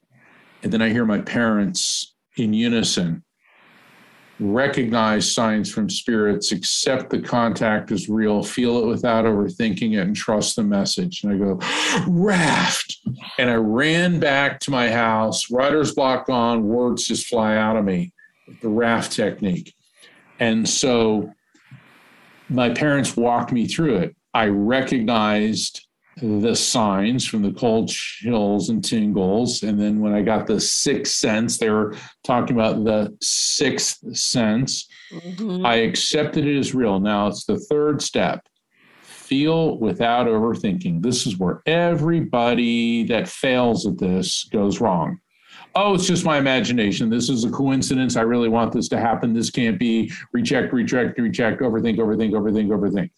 And then I hear my parents in unison recognize signs from spirits, accept the contact is real, feel it without overthinking it, and trust the message. And I go, raft. And I ran back to my house, writer's block on, words just fly out of me. The raft technique. And so my parents walked me through it. I recognized the signs from the cold chills and tingles. And then when I got the sixth sense, they were talking about the sixth sense. Mm-hmm. I accepted it as real. Now it's the third step feel without overthinking. This is where everybody that fails at this goes wrong oh, it's just my imagination. This is a coincidence. I really want this to happen. This can't be. Reject, reject, reject, overthink, overthink, overthink, overthink.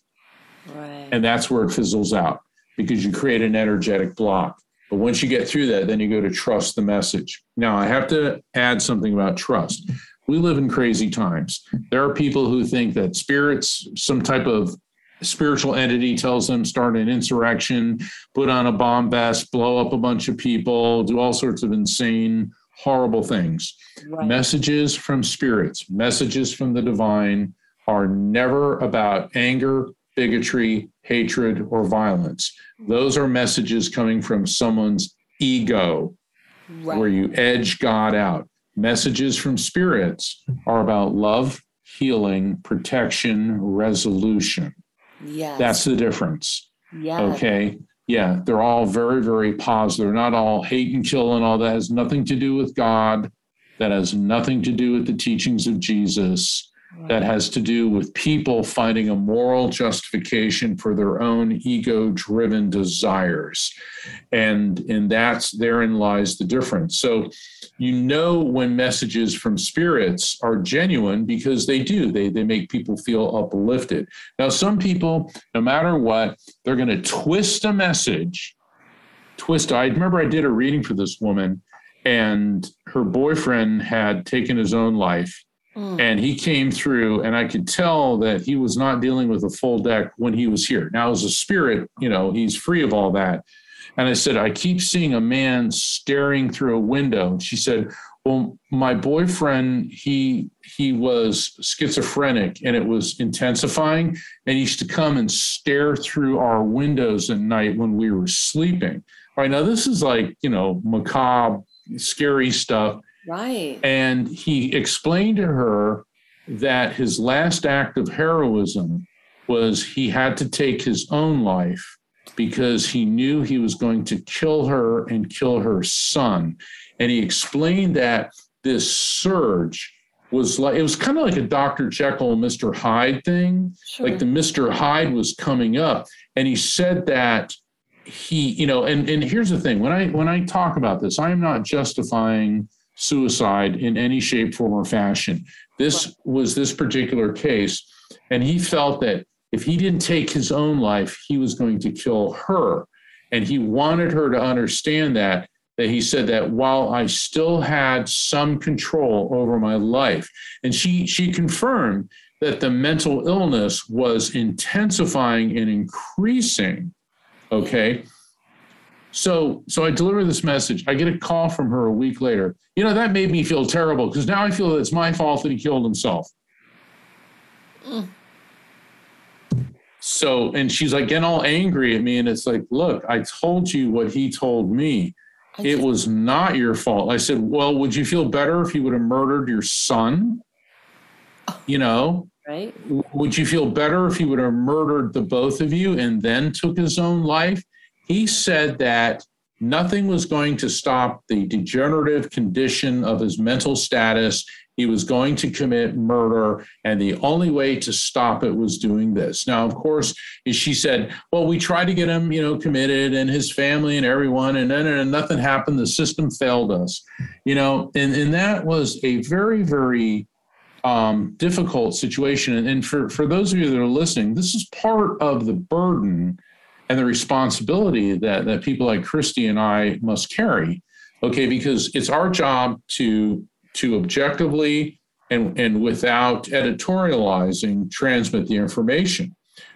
Right. And that's where it fizzles out because you create an energetic block. But once you get through that, then you go to trust the message. Now, I have to add something about trust. We live in crazy times. There are people who think that spirits, some type of spiritual entity tells them start an insurrection, put on a bomb vest, blow up a bunch of people, do all sorts of insane, horrible things. Right. Messages from spirits, messages from the divine are never about anger, bigotry, hatred, or violence. Those are messages coming from someone's ego, right. where you edge God out. Messages from spirits are about love, healing, protection, resolution. Yes. That's the difference. Yeah. Okay. Yeah. They're all very, very positive. They're not all hate and kill and all that. has nothing to do with God. That has nothing to do with the teachings of Jesus that has to do with people finding a moral justification for their own ego driven desires. And and that's therein lies the difference. So you know when messages from spirits are genuine because they do. They they make people feel uplifted. Now some people no matter what they're going to twist a message. Twist i remember i did a reading for this woman and her boyfriend had taken his own life Mm. And he came through, and I could tell that he was not dealing with a full deck when he was here. Now, as a spirit, you know, he's free of all that. And I said, I keep seeing a man staring through a window. She said, Well, my boyfriend, he he was schizophrenic and it was intensifying. And he used to come and stare through our windows at night when we were sleeping. All right now, this is like, you know, macabre, scary stuff. Right. And he explained to her that his last act of heroism was he had to take his own life because he knew he was going to kill her and kill her son. And he explained that this surge was like it was kind of like a Dr. Jekyll and Mr. Hyde thing. Sure. Like the Mr. Hyde was coming up. And he said that he, you know, and, and here's the thing when I when I talk about this, I am not justifying suicide in any shape, form, or fashion. This was this particular case, and he felt that if he didn't take his own life, he was going to kill her. And he wanted her to understand that, that he said that while I still had some control over my life, and she she confirmed that the mental illness was intensifying and increasing. Okay. So so I deliver this message. I get a call from her a week later. You know, that made me feel terrible because now I feel that it's my fault that he killed himself. Mm. So, and she's like getting all angry at me. And it's like, look, I told you what he told me. I It was not your fault. I said, well, would you feel better if he would have murdered your son? You know, right. would you feel better if he would have murdered the both of you and then took his own life? He said that nothing was going to stop the degenerative condition of his mental status. He was going to commit murder, and the only way to stop it was doing this. Now, of course, she said, "Well, we tried to get him, you know, committed, and his family and everyone, and then and nothing happened. The system failed us, you know." And and that was a very, very um, difficult situation. And, and for, for those of you that are listening, this is part of the burden and the responsibility that, that people like Christy and I must carry. Okay, because it's our job to to objectively and, and without editorializing transmit the information.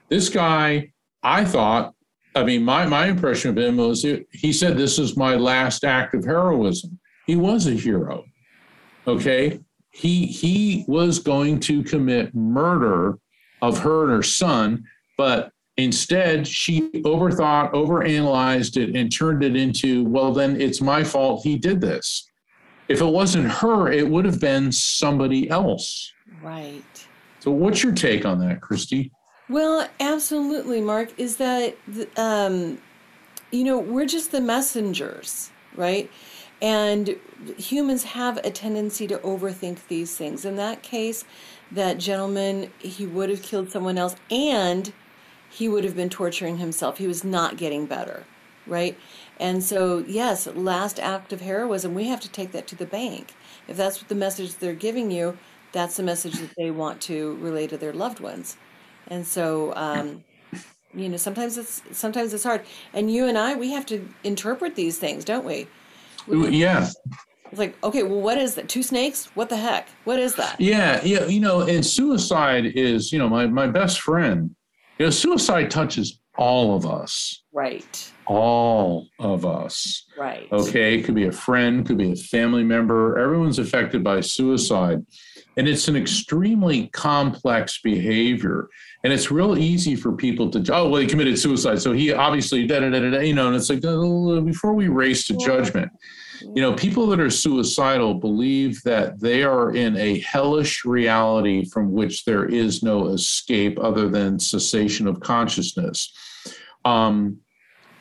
This guy, I thought, I mean, my, my impression of him was he said, This is my last act of heroism. He was a hero. Okay he he was going to commit murder of her and her son, but instead she overthought, overanalyzed it, and turned it into, well, then it's my fault he did this. If it wasn't her, it would have been somebody else. Right. So, what's your take on that, Christy? Well, absolutely, Mark. Is that, um, you know, we're just the messengers, right? And humans have a tendency to overthink these things. In that case, that gentleman, he would have killed someone else and he would have been torturing himself. He was not getting better, right? And so, yes, last act of heroism, we have to take that to the bank. If that's what the message they're giving you, that's the message that they want to relay to their loved ones. And so, um, you know, sometimes it's sometimes it's hard. And you and I, we have to interpret these things, don't we? Yeah, It's like, okay, well, what is that? Two snakes? What the heck? What is that? yeah, yeah. You know, and suicide is, you know, my my best friend. You know, suicide touches all of us. Right, All of us. right. Okay, it could be a friend, could be a family member. Everyone's affected by suicide. And it's an extremely complex behavior. And it's real easy for people to, oh, well, he committed suicide. So he obviously, da da da da, you know, and it's like, uh, before we race to judgment, you know, people that are suicidal believe that they are in a hellish reality from which there is no escape other than cessation of consciousness. Um,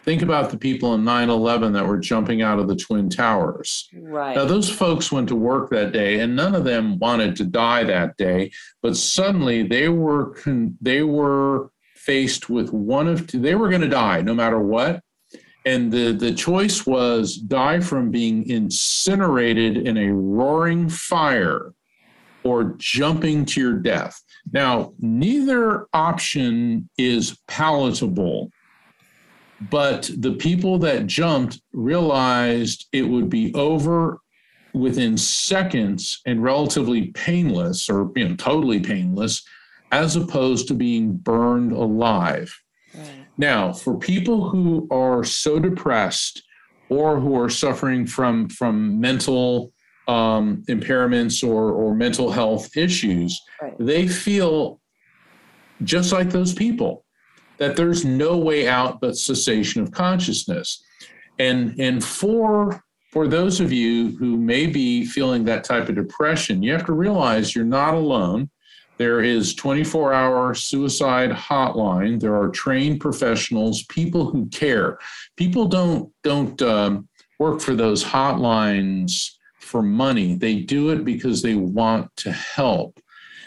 think about the people in 9 11 that were jumping out of the Twin Towers. Right. Now, those folks went to work that day, and none of them wanted to die that day. But suddenly, they were con- they were faced with one of two. They were going to die no matter what, and the the choice was die from being incinerated in a roaring fire, or jumping to your death. Now, neither option is palatable but the people that jumped realized it would be over within seconds and relatively painless or you know totally painless as opposed to being burned alive. Now, for people who are so depressed or who are suffering from from mental um, impairments or or mental health issues, right. they feel just like those people that there's no way out but cessation of consciousness. And and for for those of you who may be feeling that type of depression, you have to realize you're not alone. There is 24 hour suicide hotline. There are trained professionals, people who care. People don't don't um, work for those hotlines for money. They do it because they want to help.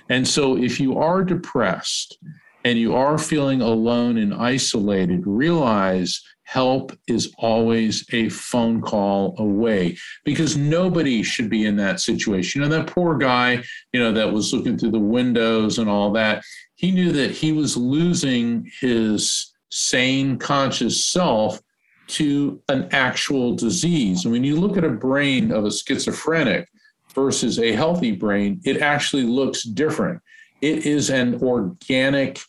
And so, if you are depressed and you are feeling alone and isolated, realize help is always a phone call away because nobody should be in that situation. And that poor guy, you know, that was looking through the windows and all that, he knew that he was losing his sane, conscious self to an actual disease. And when you look at a brain of a schizophrenic versus a healthy brain, it actually looks different. It is an organic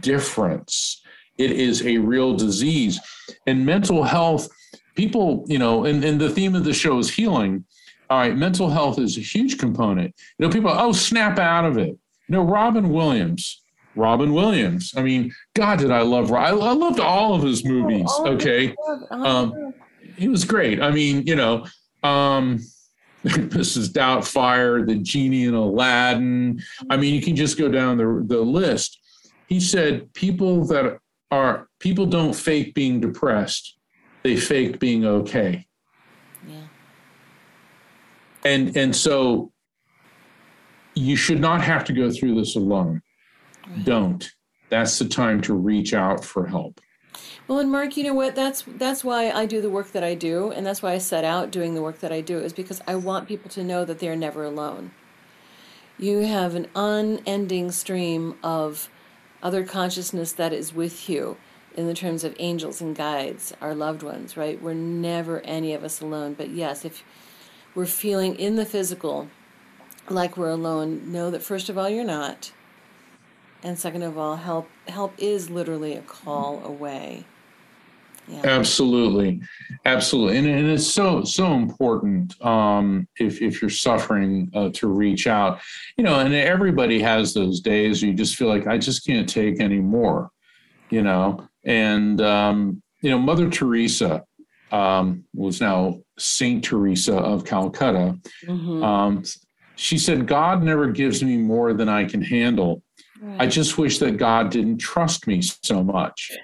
difference it is a real disease. And mental health, people, you know, and, and the theme of the show is healing. All right, mental health is a huge component. You know, people, oh, snap out of it. You know, Robin Williams, Robin Williams. I mean, God, did I love? I, I loved all of his movies. Oh, okay, um, he was great. I mean, you know, um, Mrs. Doubtfire, the genie in Aladdin. I mean, you can just go down the the list. He said people that are people don't fake being depressed. They fake being okay. Yeah. And and so you should not have to go through this alone. Right. don't. That's the time to reach out for help. Well and mark you know what? That's that's why i do the work that i do and that's why i set out doing the work that i do is because i want people to know that they're never alone. You have an unending stream of other consciousness that is with you in the terms of angels and guides, our loved ones, right? We're never any of us alone. But yes, if we're feeling in the physical like we're alone, know that first of all, you're not. And second of all, help help is literally a call away. Yeah. Absolutely, absolutely, and, and it's so so important um, if if you're suffering uh, to reach out, you know. And everybody has those days you just feel like I just can't take anymore, you know. And um, you know, Mother Teresa um, was now Saint Teresa of Calcutta. Mm-hmm. Um, she said, "God never gives me more than I can handle. Right. I just wish that God didn't trust me so much."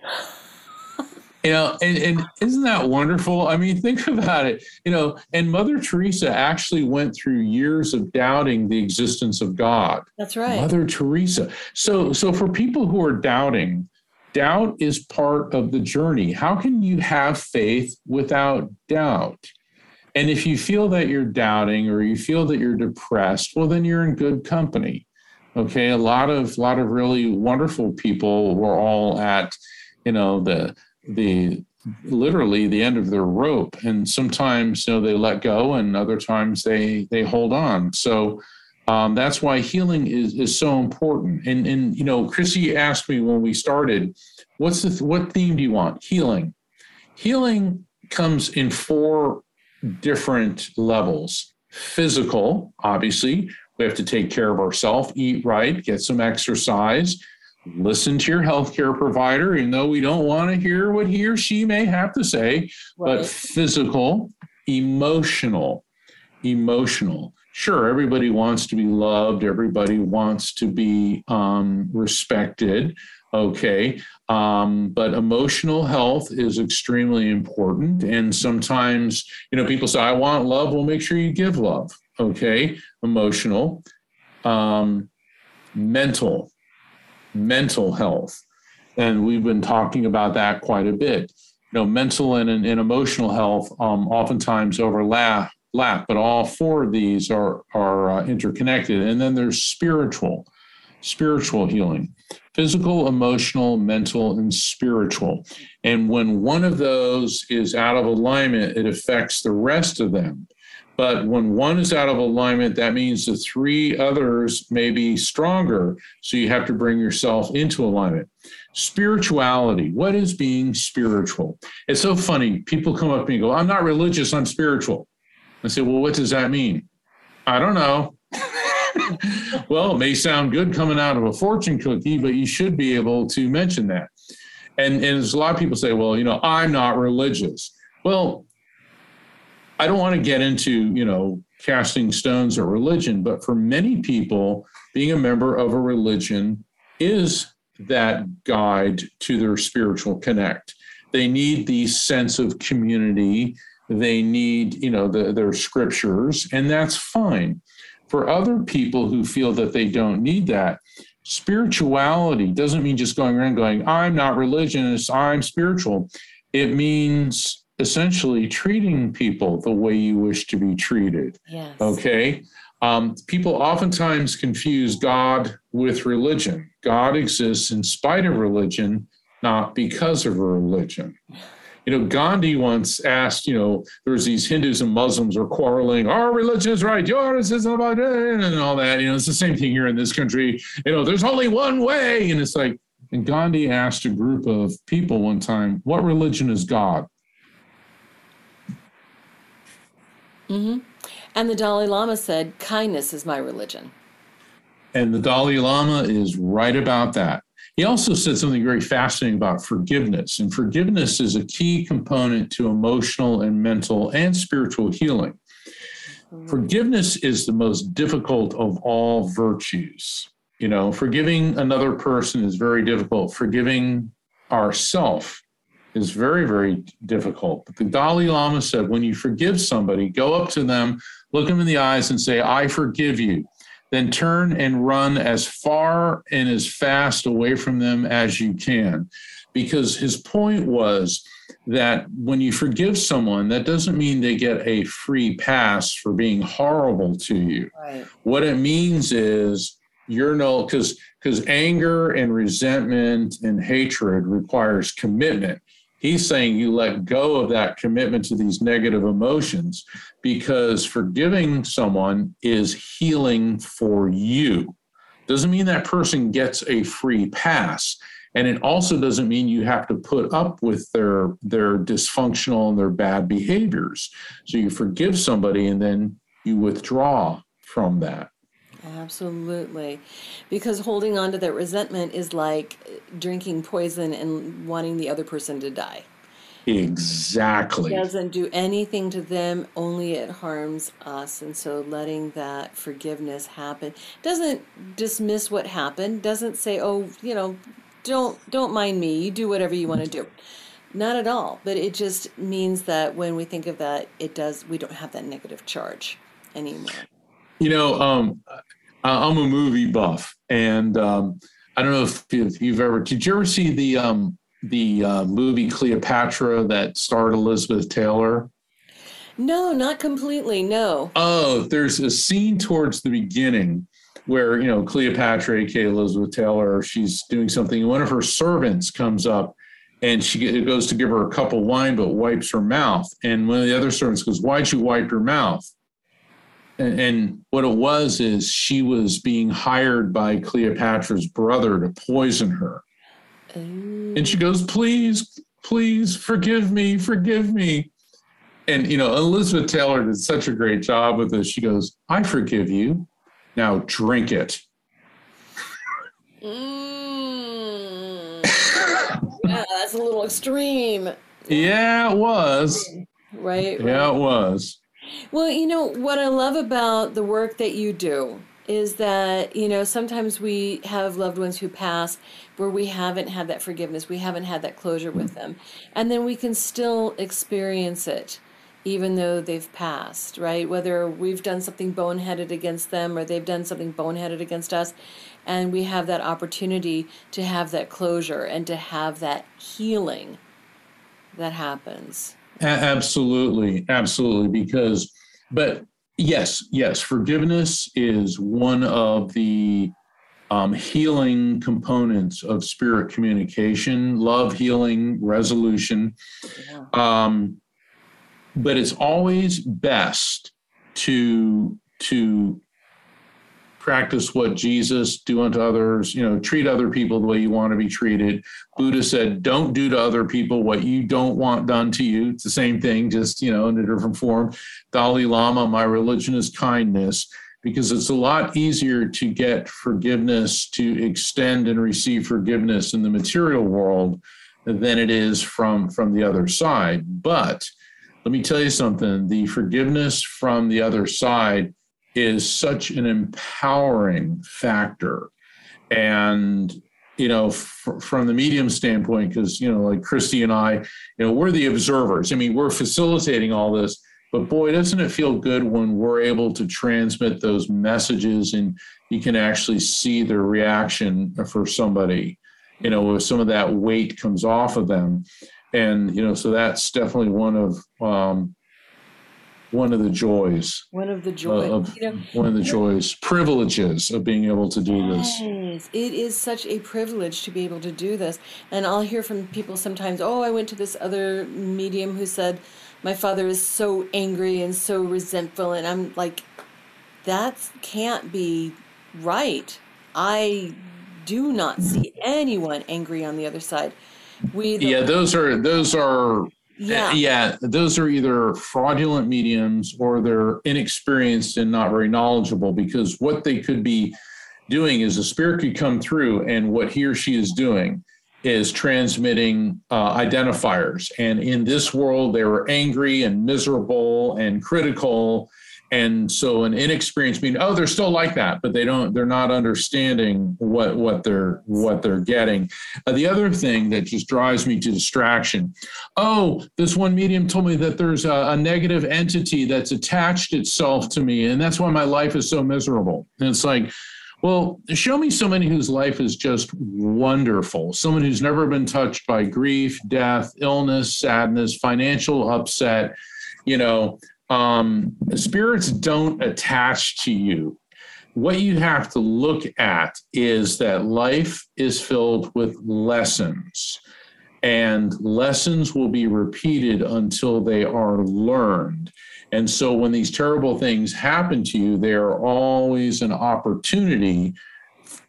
you know and, and isn't that wonderful? I mean think about it. You know and mother teresa actually went through years of doubting the existence of god. That's right. Mother teresa. So so for people who are doubting doubt is part of the journey. How can you have faith without doubt? And if you feel that you're doubting or you feel that you're depressed well then you're in good company. Okay a lot of lot of really wonderful people were all at you know the the literally the end of their rope. And sometimes you know they let go and other times they they hold on. So um, that's why healing is is so important. And and you know chrissy asked me when we started what's the what theme do you want? Healing. Healing comes in four different levels. Physical obviously we have to take care of ourselves eat right get some exercise listen to your healthcare provider, even though we don't want to hear what he or she may have to say, right. but physical, emotional, emotional. Sure, everybody wants to be loved, everybody wants to be um, respected. Okay. Um, but emotional health is extremely important. And sometimes, you know, people say, I want love. Well, make sure you give love. Okay. Emotional. Um, mental mental health. And we've been talking about that quite a bit. You know, mental and, and, emotional health um, oftentimes overlap, lap, but all four of these are, are uh, interconnected. And then there's spiritual, spiritual healing physical, emotional, mental, and spiritual. And when one of those is out of alignment, it affects the rest of them. But when one is out of alignment, that means the three others may be stronger. So you have to bring yourself into alignment. Spirituality. What is being spiritual? It's so funny. People come up to me and go, I'm not religious, I'm spiritual. I say, Well, what does that mean? I don't know. well, it may sound good coming out of a fortune cookie, but you should be able to mention that. And, and a lot of people say, well, you know, I'm not religious. Well, I don't want to get into, you know, casting stones at religion, but for many people, being a member of a religion is that guide to their spiritual connect. They need the sense of community. They need, you know, the, their scriptures, and that's fine. For other people who feel that they don't need that, spirituality doesn't mean just going around going, I'm not religious, I'm spiritual. It means essentially treating people the way you wish to be treated. Yes. Okay. Um, people oftentimes confuse God with religion. God exists in spite of religion, not because of religion. You know, Gandhi once asked, you know, there's these Hindus and Muslims are quarreling, our religion is right, yours is about it, and all that. You know, it's the same thing here in this country. You know, there's only one way. And it's like, and Gandhi asked a group of people one time, what religion is God? Mm-hmm. And the Dalai Lama said, kindness is my religion. And the Dalai Lama is right about that. He also said something very fascinating about forgiveness. And forgiveness is a key component to emotional and mental and spiritual healing. Mm-hmm. Forgiveness is the most difficult of all virtues. You know, forgiving another person is very difficult. Forgiving ourself is very, very difficult. But the Dalai Lama said when you forgive somebody, go up to them, look them in the eyes, and say, I forgive you. Then turn and run as far and as fast away from them as you can. Because his point was that when you forgive someone, that doesn't mean they get a free pass for being horrible to you. Right. What it means is you're no, because because anger and resentment and hatred requires commitment He's saying you let go of that commitment to these negative emotions because forgiving someone is healing for you. Doesn't mean that person gets a free pass. And it also doesn't mean you have to put up with their their dysfunctional and their bad behaviors. So you forgive somebody and then you withdraw from that. Absolutely. Because holding on to that resentment is like drinking poison and wanting the other person to die. Exactly. It doesn't do anything to them, only it harms us. And so letting that forgiveness happen doesn't dismiss what happened, doesn't say, oh, you know, don't don't mind me. You do whatever you want to do. Not at all. But it just means that when we think of that, it does we don't have that negative charge anymore. You know, um, I'm a movie buff, and um, I don't know if, if, you've ever. Did you ever see the um, the uh, movie Cleopatra that starred Elizabeth Taylor? No, not completely. No. Oh, there's a scene towards the beginning where you know Cleopatra, aka Elizabeth Taylor, she's doing something. One of her servants comes up and she goes to give her a cup of wine, but wipes her mouth. And one of the other servants goes, "Why'd you wipe your mouth?" And, what it was is she was being hired by Cleopatra's brother to poison her. And she goes, please, please forgive me, forgive me. And, you know, Elizabeth Taylor did such a great job with this. She goes, I forgive you. Now drink it. Mm. yeah, that's a little extreme. Yeah, it was. Right, right. Yeah, it was. Well, you know, what I love about the work that you do is that, you know, sometimes we have loved ones who pass where we haven't had that forgiveness, we haven't had that closure with them. And then we can still experience it even though they've passed, right? Whether we've done something boneheaded against them or they've done something boneheaded against us. And we have that opportunity to have that closure and to have that healing that happens. Absolutely, absolutely. Because, but yes, yes, forgiveness is one of the um, healing components of spirit communication, love, healing, resolution. Yeah. Um, but it's always best to to practice what Jesus do unto others, you know, treat other people the way you want to be treated. Buddha said, don't do to other people what you don't want done to you. It's the same thing, just, you know, in a different form. Dalai Lama, my religion is kindness because it's a lot easier to get forgiveness, to extend and receive forgiveness in the material world than it is from from the other side. But let me tell you something, the forgiveness from the other side is such an empowering factor. And, you know, f- from the medium standpoint, because, you know, like Christy and I, you know, we're the observers. I mean, we're facilitating all this, but boy, doesn't it feel good when we're able to transmit those messages and you can actually see the reaction for somebody, you know, if some of that weight comes off of them. And, you know, so that's definitely one of, um, one of the joys one of the uh, joys of, you know, one of the joys privileges of being able to do yes, this it is such a privilege to be able to do this. And i'll hear from people sometimes oh i went to this other medium who said my father is so angry and so resentful and i'm like that can't be right. I do not see anyone angry on the other side we yeah those are those are yeah. yeah, those are either fraudulent mediums or they're inexperienced and not very knowledgeable because what they could be doing is a spirit could come through and what he or she is doing is transmitting uh, identifiers. And in this world, they were angry and miserable and critical and so an inexperienced mean oh they're still like that but they don't they're not understanding what what they're what they're getting. Uh, the other thing that just drives me to distraction oh this one medium told me that there's a, a, negative entity that's attached itself to me and that's why my life is so miserable. And it's like well show me somebody whose life is just wonderful someone who's never been touched by grief death illness sadness financial upset you know um, spirits don't attach to you. What you have to look at is that life is filled with lessons, and lessons will be repeated until they are learned. And so, when these terrible things happen to you, they are always an opportunity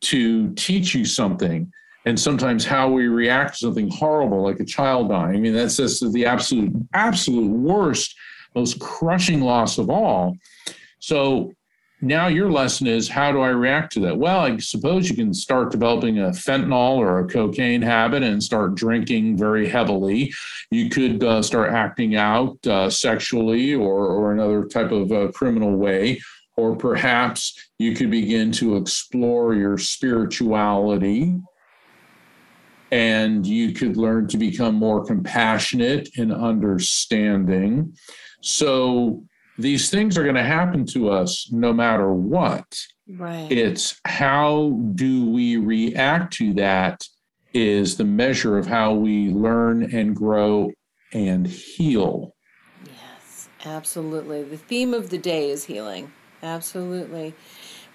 to teach you something. And sometimes how we react to something horrible, like a child dying. I mean, that's just the absolute, absolute worst most crushing loss of all. So now your lesson is how do I react to that? Well, I suppose you can start developing a fentanyl or a cocaine habit and start drinking very heavily. You could uh, start acting out uh, sexually or, or another type of uh, criminal way. Or perhaps you could begin to explore your spirituality and you could learn to become more compassionate and understanding. So these things are going to happen to us no matter what. Right. It's how do we react to that is the measure of how we learn and grow and heal. Yes, absolutely. The theme of the day is healing. Absolutely.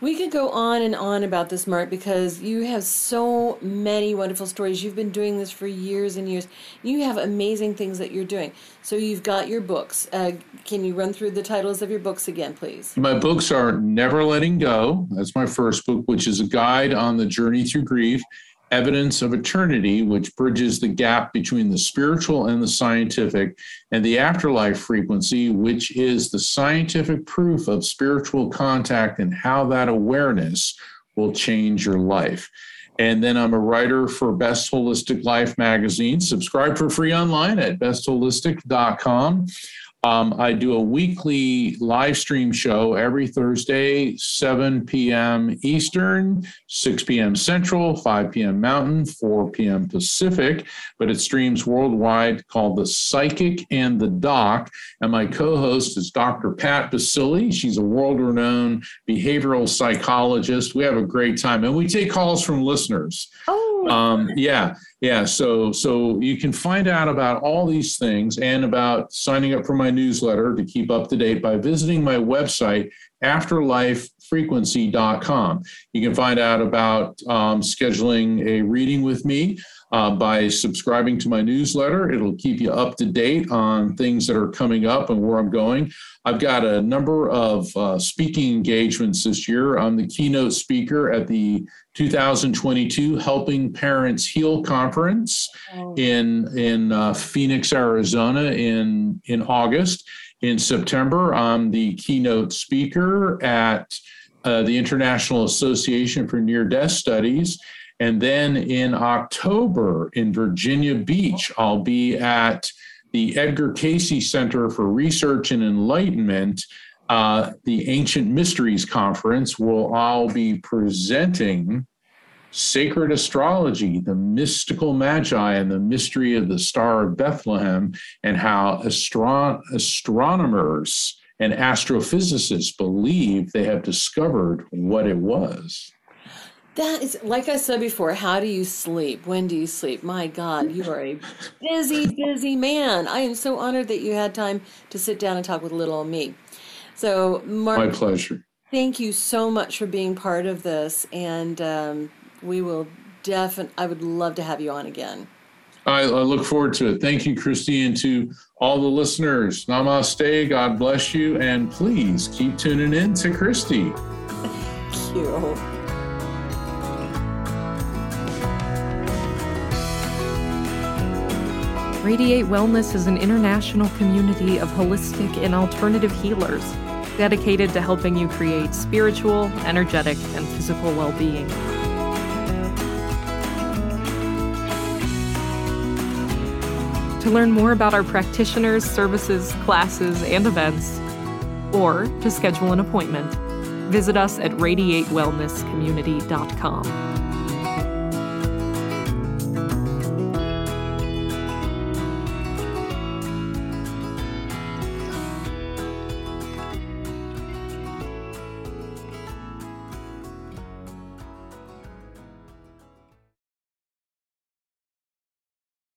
We could go on and on about this, Mark, because you have so many wonderful stories. You've been doing this for years and years. You have amazing things that you're doing. So you've got your books. Uh, can you run through the titles of your books again, please? My books are Never Letting Go. That's my first book, which is a guide on the journey through grief Evidence of Eternity, which bridges the gap between the spiritual and the scientific, and the afterlife frequency, which is the scientific proof of spiritual contact and how that awareness will change your life. And then I'm a writer for Best Holistic Life magazine. Subscribe for free online at bestholistic.com. Um, I do a weekly live stream show every Thursday, 7 p.m. Eastern, 6 p.m. Central, 5 p.m. Mountain, 4 p.m. Pacific, but it streams worldwide called The Psychic and the Doc. And my co host is Dr. Pat Baccili. She's a world renowned behavioral psychologist. We have a great time and we take calls from listeners. Oh, um, yeah. Yeah, so so you can find out about all these things and about signing up for my newsletter to keep up to date by visiting my website afterlifefrequency.com. You can find out about um, scheduling a reading with me uh, by subscribing to my newsletter. It'll keep you up to date on things that are coming up and where I'm going. I've got a number of uh, speaking engagements this year. I'm the keynote speaker at the 2022 Helping Parents Heal Conference oh. in in uh, Phoenix, Arizona, in in August. In September, I'm the keynote speaker at uh, the International Association for Near Death Studies. And then in October in Virginia Beach, I'll be at the Edgar Cayce Center for Research and Enlightenment, uh, the Ancient Mysteries Conference, will all be presenting sacred astrology, the mystical magi, and the mystery of the Star of Bethlehem, and how astro- astronomers and astrophysicists believe they have discovered what it was. That is, like I said before, how do you sleep? When do you sleep? My God, you are a busy, busy man. I am so honored that you had time to sit down and talk with little me. So, Mark, my pleasure. Thank you so much for being part of this, and um, we will definitely. I would love to have you on again. I, I, look forward to it. Thank you, Christy, and to all the listeners. Namaste. God bless you, and please keep tuning in to Christy. Thank you. Radiate Wellness is an international community of holistic and alternative healers dedicated to helping you create spiritual, energetic, and physical well being. To learn more about our practitioners, services, classes, and events, or to schedule an appointment, visit us at radiatewellnesscommunity.com.